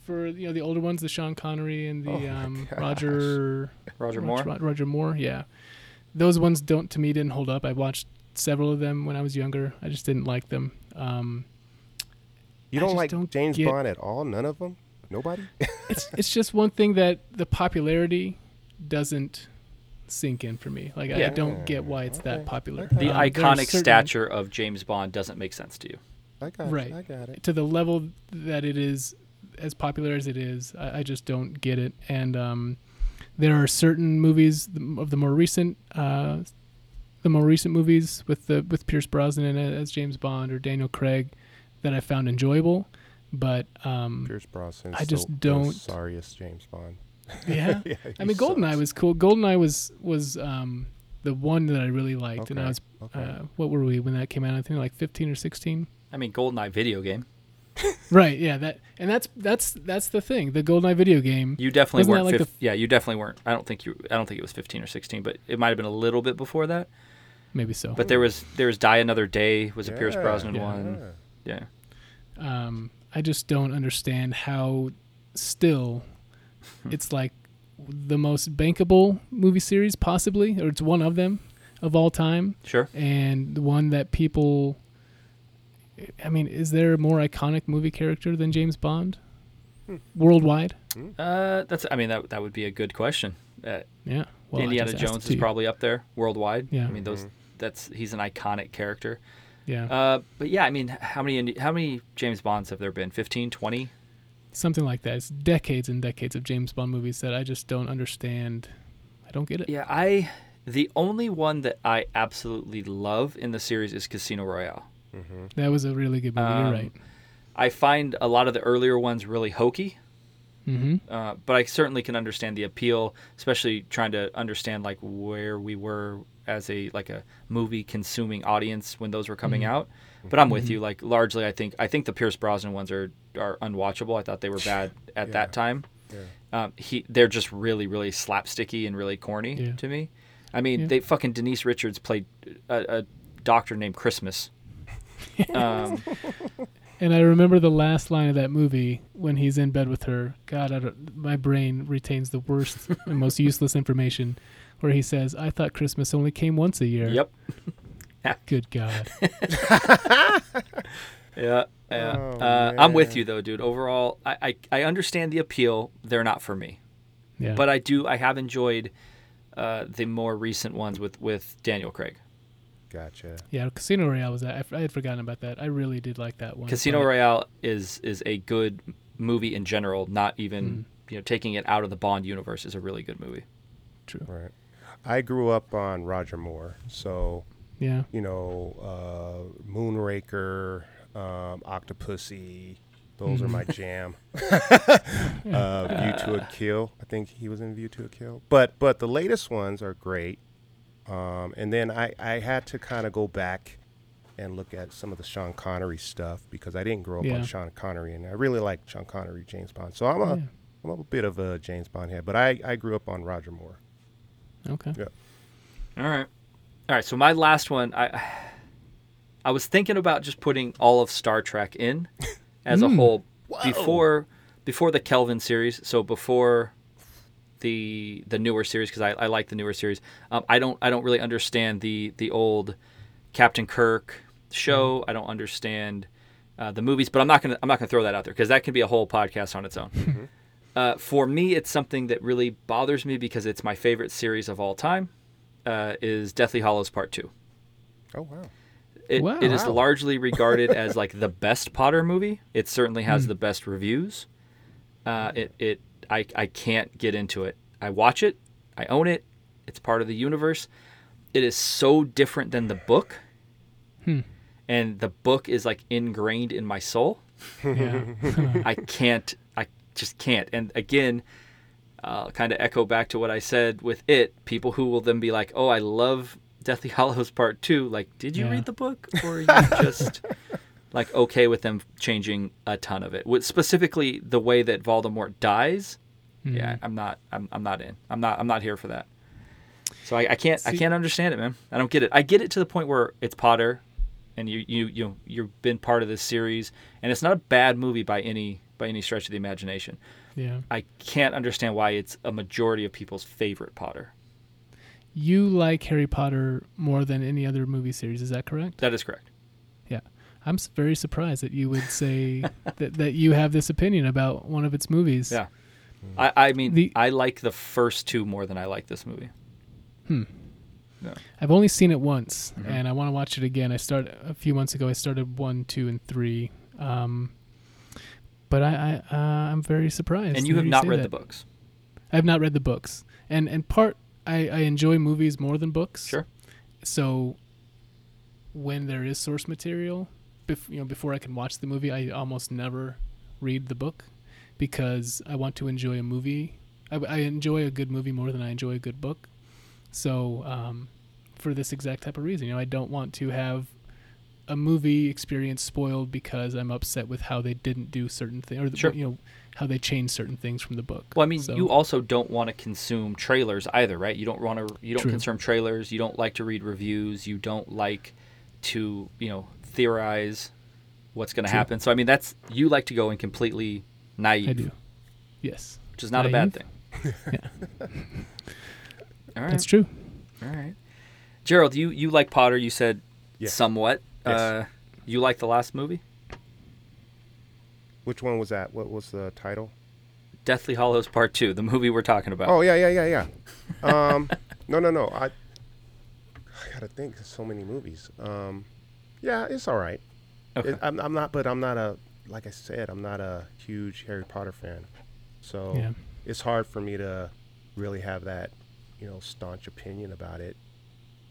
S3: for you know the older ones, the Sean Connery and the
S2: Oh
S3: um. Roger
S1: Roger Moore.
S3: Ro- Roger Moore, yeah. Those ones don't to me didn't hold up. I watched several of them when I was younger. I just didn't like them. Um,
S2: You don't like
S3: don't
S2: James
S3: get-
S2: Bond at all? None of them? Nobody? [laughs]
S3: it's it's just one thing that the popularity doesn't sink in for me. Like I don't get why it's that popular.
S1: The
S3: Um,
S1: iconic
S3: certain-
S1: stature of James Bond doesn't make sense to you.
S2: I got
S3: Right.
S2: it. I got it.
S3: to the level that it is as popular as it is I, I just don't get it and um, there are certain movies of the more recent uh, the more recent movies with the with Pierce Brosnan in it as James Bond or Daniel Craig that I found enjoyable but um,
S2: Pierce Brosnan.
S3: I just
S2: the
S3: don't-
S2: Sorriest James Bond. [laughs]
S3: yeah [laughs]
S2: yeah,
S3: I
S2: he
S3: mean Goldeneye
S2: sucks.
S3: was cool Goldeneye was was um, the one that I really liked and I was
S2: okay.
S3: uh, what were we when that came out I think like 15 or 16
S1: I mean, GoldenEye video game.
S3: Right yeah that and that's that's that's the thing the Goldeneye video game
S1: You definitely
S3: Wasn't
S1: weren't.
S3: that like
S1: fif-
S3: the
S1: yeah, you definitely weren't. I don't think you. I don't think it was 15 or 16, but it might have been a little bit before that.
S3: maybe so
S1: But there was there was Die Another Day was a Pierce Brosnan
S3: yeah.
S1: one.
S2: Yeah.
S1: Yeah.
S3: um, I just don't understand how still
S1: Hmm.
S3: it's like the most bankable movie series possibly, or it's one of them of all time,
S1: Sure.
S3: and the one that people. I mean, is there a more iconic movie character than James Bond?
S2: Hmm.
S3: Worldwide?
S1: Uh, that's. I mean, that that would be a good question. Uh,
S3: Yeah. Well,
S1: Indiana Jones is probably up there worldwide.
S3: Yeah.
S1: I mean, those. That's he's an iconic character.
S3: Yeah.
S1: Uh, but yeah, I mean, how many how many James Bonds have there been? 15, 20?
S3: Something like that. It's decades and decades of James Bond movies that I just don't understand. I don't get it.
S1: Yeah, I. The only one that I absolutely love in the series is Casino Royale.
S2: Mm-hmm.
S3: That was a really good movie.
S1: Um,
S3: You're right.
S1: I find a lot of the earlier ones really hokey,
S3: Mm-hmm.
S1: uh, but I certainly can understand the appeal, especially trying to understand like where we were as a like a movie consuming audience when those were coming
S3: Mhm.
S1: out. But I'm with
S3: Mhm.
S1: you. Like largely, I think I think the Pierce Brosnan ones are are unwatchable. I thought they were [laughs] bad at
S2: Yeah.
S1: that time.
S2: Yeah.
S1: Um, he they're just really really slapsticky and really corny
S3: Yeah.
S1: to me. I mean, they fucking Denise Richards played a, a doctor named Christmas. [laughs] um,
S3: And I remember the last line of that movie when he's in bed with her. God, I don't, my brain retains the worst and most useless information, where he says, "I thought Christmas only came once a year."
S1: yep. [laughs]
S3: Good God. [laughs]
S1: Yeah, yeah.
S2: Oh,
S1: uh, I'm with you though, dude. Overall, I, I I understand the appeal. They're not for me,
S3: Yeah.
S1: but I do. I have enjoyed uh, the more recent ones with with Daniel Craig.
S2: Gotcha.
S3: yeah, Casino Royale was that. I, f- I had forgotten about that. I really did like that one.
S1: Casino
S3: but-
S1: Royale is is a good movie in general. Not even
S3: Mm.
S1: you know taking it out of the Bond universe is a really good movie.
S3: True.
S2: Right. I grew up on Roger Moore, so
S3: Yeah.
S2: you know, uh, Moonraker, um, Octopussy. Those are my jam. [laughs] uh, View to a Kill. I think he was in View to a Kill. But but the latest ones are great. Um, and then I, I had to kind of go back and look at some of the Sean Connery stuff because I didn't grow up
S3: Yeah.
S2: on Sean Connery, and I really like Sean Connery, James Bond. So I'm a
S3: Yeah.
S2: am a bit of a James Bond head, but I, I grew up on Roger Moore.
S3: Okay. Yeah.
S1: All right, all right. So my last one, I I was thinking about just putting all of Star Trek in as a
S3: Mm.
S1: whole before before the Kelvin series. So before the the newer series because I, I like the newer series. Um, I don't I don't really understand the the old Captain Kirk show. I don't understand uh, the movies, but I'm not gonna I'm not gonna throw that out there because that can be a whole podcast on its own. uh, for me, it's something that really bothers me because it's my favorite series of all time. Uh, is Deathly Hallows Part Two.
S2: Oh wow.
S1: It,
S3: Wow.
S1: it is
S2: Wow.
S1: largely regarded [laughs] as like the best Potter movie. It certainly has
S3: Hmm.
S1: the best reviews. Uh, it it I I can't get into it. I watch it, I own it, It's part of the universe. It is so different than the book,
S3: Hmm.
S1: and the book is like ingrained in my soul.
S3: Yeah. [laughs]
S1: I can't. I just can't. And again, uh, kind of echo back to what I said with it. People who will then be like, "Oh, I love Deathly Hallows Part 2. Like, did you
S3: Yeah.
S1: read the book, or are [laughs] you just like okay with them changing a ton of it? With specifically the way that Voldemort dies.
S3: Mm-hmm.
S1: Yeah, I'm not. I'm, I'm not in. I'm not. I'm not here for that. So I, I can't. I can't understand it, man. I don't get it. I get it to the point where it's Potter, and you you you you've been part of this series, and it's not a bad movie by any by any stretch of the imagination.
S3: yeah.
S1: I can't understand why it's a majority of people's favorite Potter.
S3: You like Harry Potter more than any other movie series, is that correct?
S1: That is correct.
S3: I'm very surprised that you would say [laughs] that, that you have this opinion about one of its movies.
S1: Yeah. I, I mean,
S3: The-
S1: I like the first two more than I like this movie.
S3: Hmm.
S1: Yeah.
S3: I've only seen it once,
S1: Mhm.
S3: and I want to watch it again. I started a few months ago. I started one, two, and three. Um, but I, I uh, I'm very surprised.
S1: And you have not read
S3: that.
S1: the books.
S3: I have not read the books, and and part I, I enjoy movies more than books.
S1: Sure.
S3: So when there is source material, bef- you know, before I can watch the movie, I almost never read the book because I want to enjoy a movie. I, I enjoy a good movie more than I enjoy a good book. So um, for this exact type of reason, you know, I don't want to have a movie experience spoiled because I'm upset with how they didn't do certain things, or the,
S1: Sure.
S3: you know, how they changed certain things from the book.
S1: Well, I mean,
S3: So-
S1: you also don't want to consume trailers either, right? You don't want to. You don't
S3: True.
S1: consume trailers. You don't like to read reviews. You don't like to, you know, theorize what's going to happen. So, I mean, that's you like to go in completely naive,
S3: I do. Yes,
S1: which is not a bad
S3: Naive?
S1: thing. [laughs] All right.
S3: that's true.
S1: All right. Jerald, you you like Potter? You said
S2: Yes.
S1: somewhat.
S2: Yes.
S1: Uh, you like the last movie,
S2: Which one was that? What was the title?
S1: Deathly Hallows Part Two, the movie we're talking about.
S2: Oh yeah, yeah, yeah, yeah. Um, [laughs] no, no, no. I, I gotta think. There's so many movies. Um, yeah, it's all right.
S1: okay.
S2: It, I'm, I'm not, but I'm not a. Like I said, I'm not a huge Harry Potter fan, so
S3: Yeah.
S2: it's hard for me to really have that, you know, staunch opinion about it.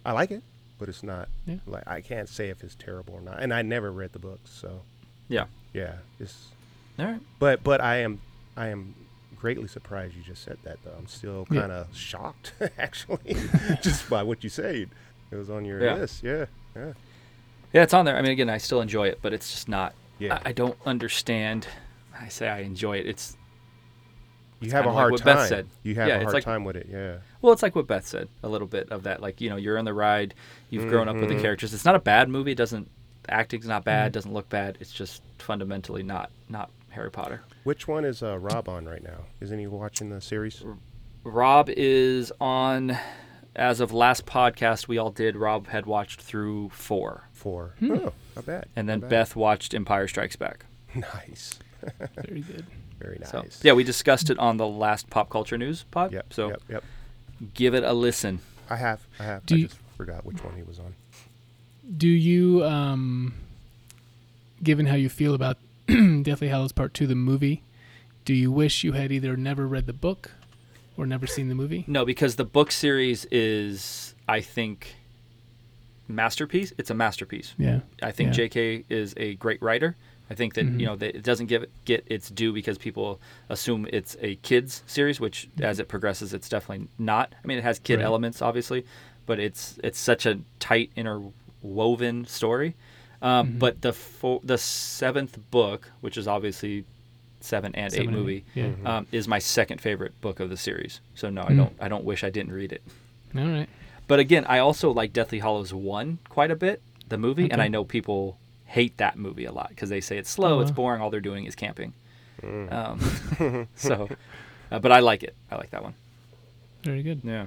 S2: I like it, but it's not
S3: Yeah.
S2: like I can't say if it's terrible or not. And I never read the books, so
S1: Yeah.
S2: yeah, it's.
S1: All right.
S2: But but I am I am greatly surprised you just said that though. I'm still kind of shocked [laughs] actually, [laughs] just by what you said. It was on your
S1: Yeah.
S2: list, yeah, yeah,
S1: Yeah, it's on there. I mean, again, I still enjoy it, but it's just not.
S2: yeah.
S1: I, I don't understand. I say I enjoy it. It's
S2: you
S1: it's
S2: have a
S1: like
S2: hard
S1: what
S2: time.
S1: Beth said.
S2: You have
S1: Yeah,
S2: a hard
S1: like-
S2: time with it, yeah.
S1: well, it's like what Beth said. A little bit of that, like you know, you're on the ride. You've grown up with the
S2: Mhm.
S1: characters. It's not a bad movie. It doesn't. Acting's not bad.
S3: Mhm.
S1: Doesn't look bad. It's just fundamentally not not Harry Potter.
S2: Which one is uh, Rob on right now? Isn't he watching the series?
S1: Rob is on. As of last podcast we all did, Rob had watched through four,
S2: Four.
S3: Hmm.
S2: Oh, not bad.
S1: and then
S2: bad.
S1: Beth watched Empire Strikes Back.
S2: Nice, [laughs]
S3: Very good.
S2: very nice.
S1: So yeah, we discussed it on the last pop culture news pod.
S2: Yep.
S1: so
S2: yep. Yep.
S1: give it a listen.
S2: I have. I have.
S3: Do
S2: I
S3: you-
S2: just forgot which one he was on.
S3: Do you, um, given how you feel about [clears throat] Deathly Hallows Part Two, the movie, do you wish you had either never read the book or never seen the movie?
S1: No, because the book series is, I think, masterpiece. It's a masterpiece.
S3: Yeah.
S1: I think
S3: Yeah.
S1: J.K. is a great writer. I think that
S3: Mhm.
S1: you know that it doesn't give get its due because people assume it's a kids series, which as it progresses, it's definitely not. I mean, it has kid
S3: Right.
S1: elements, obviously, but it's it's such a tight interwoven story. Um,
S3: Mhm.
S1: But the fo- the seventh book, which is obviously seven and
S3: Seven
S1: eight
S3: and
S1: movie,
S3: Yeah.
S2: Mhm.
S1: um, is my second favorite book of the series. So no, I
S3: Mm.
S1: don't I don't wish I didn't read it.
S3: All right.
S1: But again, I also like Deathly Hallows one quite a bit, the movie, and I know people hate that movie a lot because they say it's slow,
S3: Oh,
S1: it's boring, all they're doing is camping.
S2: Mm.
S1: Um, [laughs] [laughs] so, uh, but I like it. I like that one.
S3: Very good.
S1: Yeah.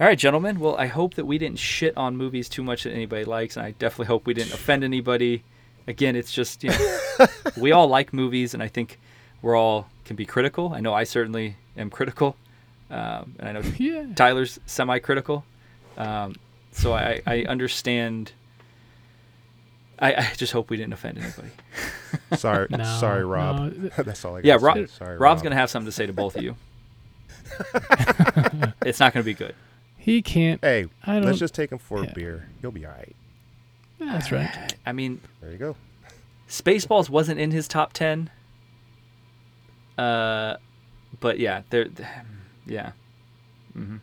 S1: All right, gentlemen. Well, I hope that we didn't shit on movies too much that anybody likes, and I definitely hope we didn't offend anybody. Again, it's just you know, [laughs] we all like movies, and I think we're all can be critical. I know I certainly am critical, um, and I know [laughs]
S3: Yeah.
S1: Tyler's semi-critical, um, so I, I understand. I, I just hope we didn't offend anybody. [laughs]
S2: Sorry,
S3: No,
S2: sorry, Rob.
S3: no.
S2: That's all I got.
S1: Yeah, Rob-
S2: Sorry,
S1: Rob's
S2: Rob.
S1: gonna have something to say to both of you. it's not going to be good.
S3: He can't.
S2: Hey,
S3: I don't.
S2: let's just take him for
S3: yeah.
S2: a beer. He'll be all right.
S3: That's right.
S1: I mean,
S2: There you go.
S1: Spaceballs wasn't in his top ten. Uh, but yeah, there, yeah. hmm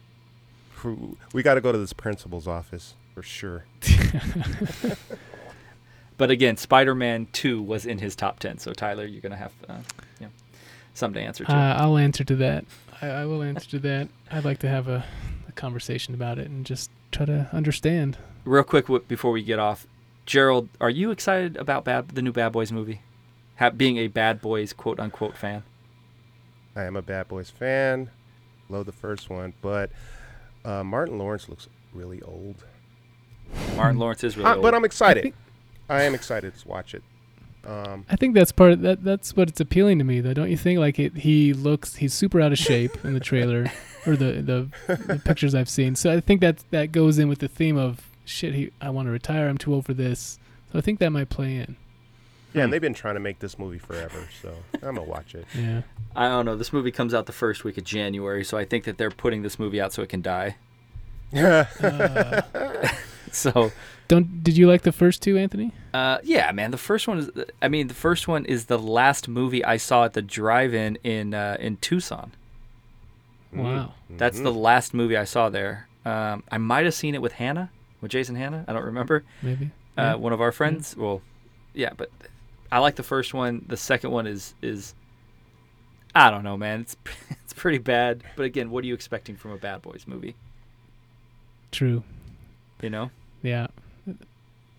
S2: We got to go to this principal's office for sure. [laughs]
S1: But again, Spider-Man Two was in his top ten. So Tyler, you're gonna have, uh, you know, something to answer to.
S3: Uh, I'll answer to that. I, I will answer to that. I'd like to have a, a conversation about it and just try to understand.
S1: Real quick w- before we get off, Jerald, are you excited about Bad, the new Bad Boys movie? Ha- being a Bad Boys quote unquote fan.
S2: I am a Bad Boys fan. Love the first one, but uh, Martin Lawrence looks really old.
S1: Martin Lawrence is really
S2: Uh,
S1: old.
S2: but I'm excited.
S3: think-
S2: I am excited to watch it. Um,
S3: I think that's part of that. That's what it's appealing to me, though. Don't you think? Like it, he looks, he's super out of shape in the trailer or the, the the pictures I've seen. So I think that that goes in with the theme of shit. He, I want to retire. I'm too old for this. So I think that might play in.
S2: yeah,
S1: Hmm.
S2: and they've been trying to make this movie forever, so I'm gonna watch it.
S3: Yeah.
S1: I don't know. This movie comes out the first week of January, so I think that they're putting this movie out so it can die.
S2: Yeah. [laughs]
S3: Uh, [laughs]
S1: So,
S3: don't. Did you like the first two, Anthony?
S1: uh, yeah, man, the first one is. I mean, the first one is the last movie I saw at the drive-in in uh, in Tucson.
S3: Wow.
S1: That's the last movie I saw there. Um, I might have seen it with Hannah, with Jason Hanna. I don't remember.
S3: Maybe.
S1: Uh,
S3: Yeah.
S1: One of our friends. Well, yeah, but I like the first one. The second one is is. I don't know, man. It's [laughs] it's pretty bad. But again, what are you expecting from a Bad Boys movie?
S3: True.
S1: You know.
S3: Yeah.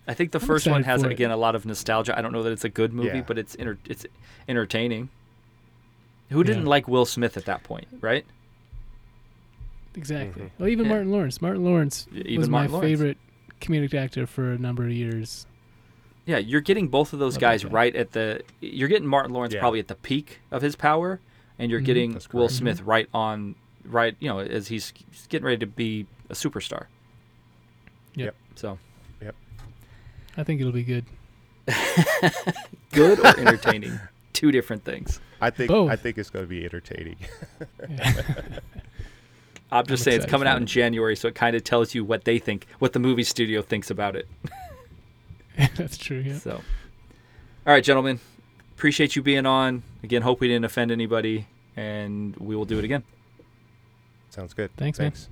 S1: I think the
S3: I'm
S1: first one has
S3: for it.
S1: again a lot of nostalgia. I don't know that it's a good movie,
S2: Yeah.
S1: but it's enter- it's entertaining. Who didn't
S3: Yeah.
S1: like Will Smith at that point, right?
S3: Exactly.
S2: Mhm.
S3: Well, even
S1: Yeah.
S3: Martin Lawrence. Martin Lawrence
S1: Y- even
S3: was
S1: Martin
S3: my
S1: Lawrence.
S3: favorite comedic actor for a number of years.
S1: Yeah, you're getting both of those
S3: Love
S1: guys right at the. You're getting Martin Lawrence
S2: Yeah.
S1: probably at the peak of his power, and you're
S3: Mhm.
S1: getting
S2: That's
S1: Will
S2: correct.
S1: Smith right on, right you know, as he's, he's getting ready to be a superstar.
S3: Yep.
S1: So Yep.
S3: I think it'll be good. [laughs]
S1: good or entertaining, [laughs] two different things.
S2: I think
S3: Both.
S2: I think it's gonna be entertaining. [laughs]
S1: I'm just
S3: I'm
S1: saying it's coming out in. January, so it kind of tells you what they think, what the movie studio thinks about it. [laughs]
S3: That's true. Yeah.
S1: So, all right, gentlemen, appreciate you being on. Again, hope we didn't offend anybody, and we will do it again.
S2: Sounds good.
S3: Thanks, man.
S2: Thanks.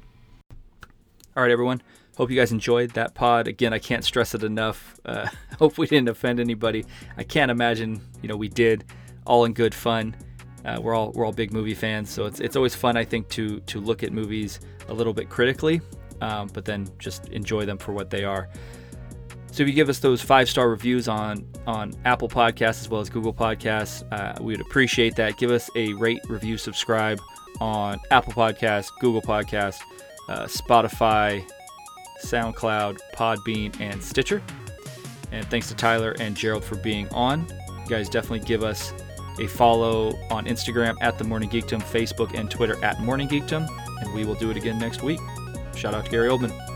S1: All right, everyone. Hope you guys enjoyed that pod. Again, I can't stress it enough. Uh, [laughs] hope we didn't offend anybody. I can't imagine, you know, we did. All in good fun. Uh, we're all we're all big movie fans, so it's it's always fun, I think, to to look at movies a little bit critically, um, but then just enjoy them for what they are. So if you give us those five star reviews on on Apple Podcasts as well as Google Podcasts, uh, we would appreciate that. Give us a rate, review, subscribe on Apple Podcasts, Google Podcasts, uh, Spotify, SoundCloud, Podbean, and Stitcher. And thanks to Tyler and Jerald for being on. You guys definitely give us a follow on Instagram at the Morning Geekdom, Facebook and Twitter at Morning Geekdom, and we will do it again next week. Shout out to Gary Oldman.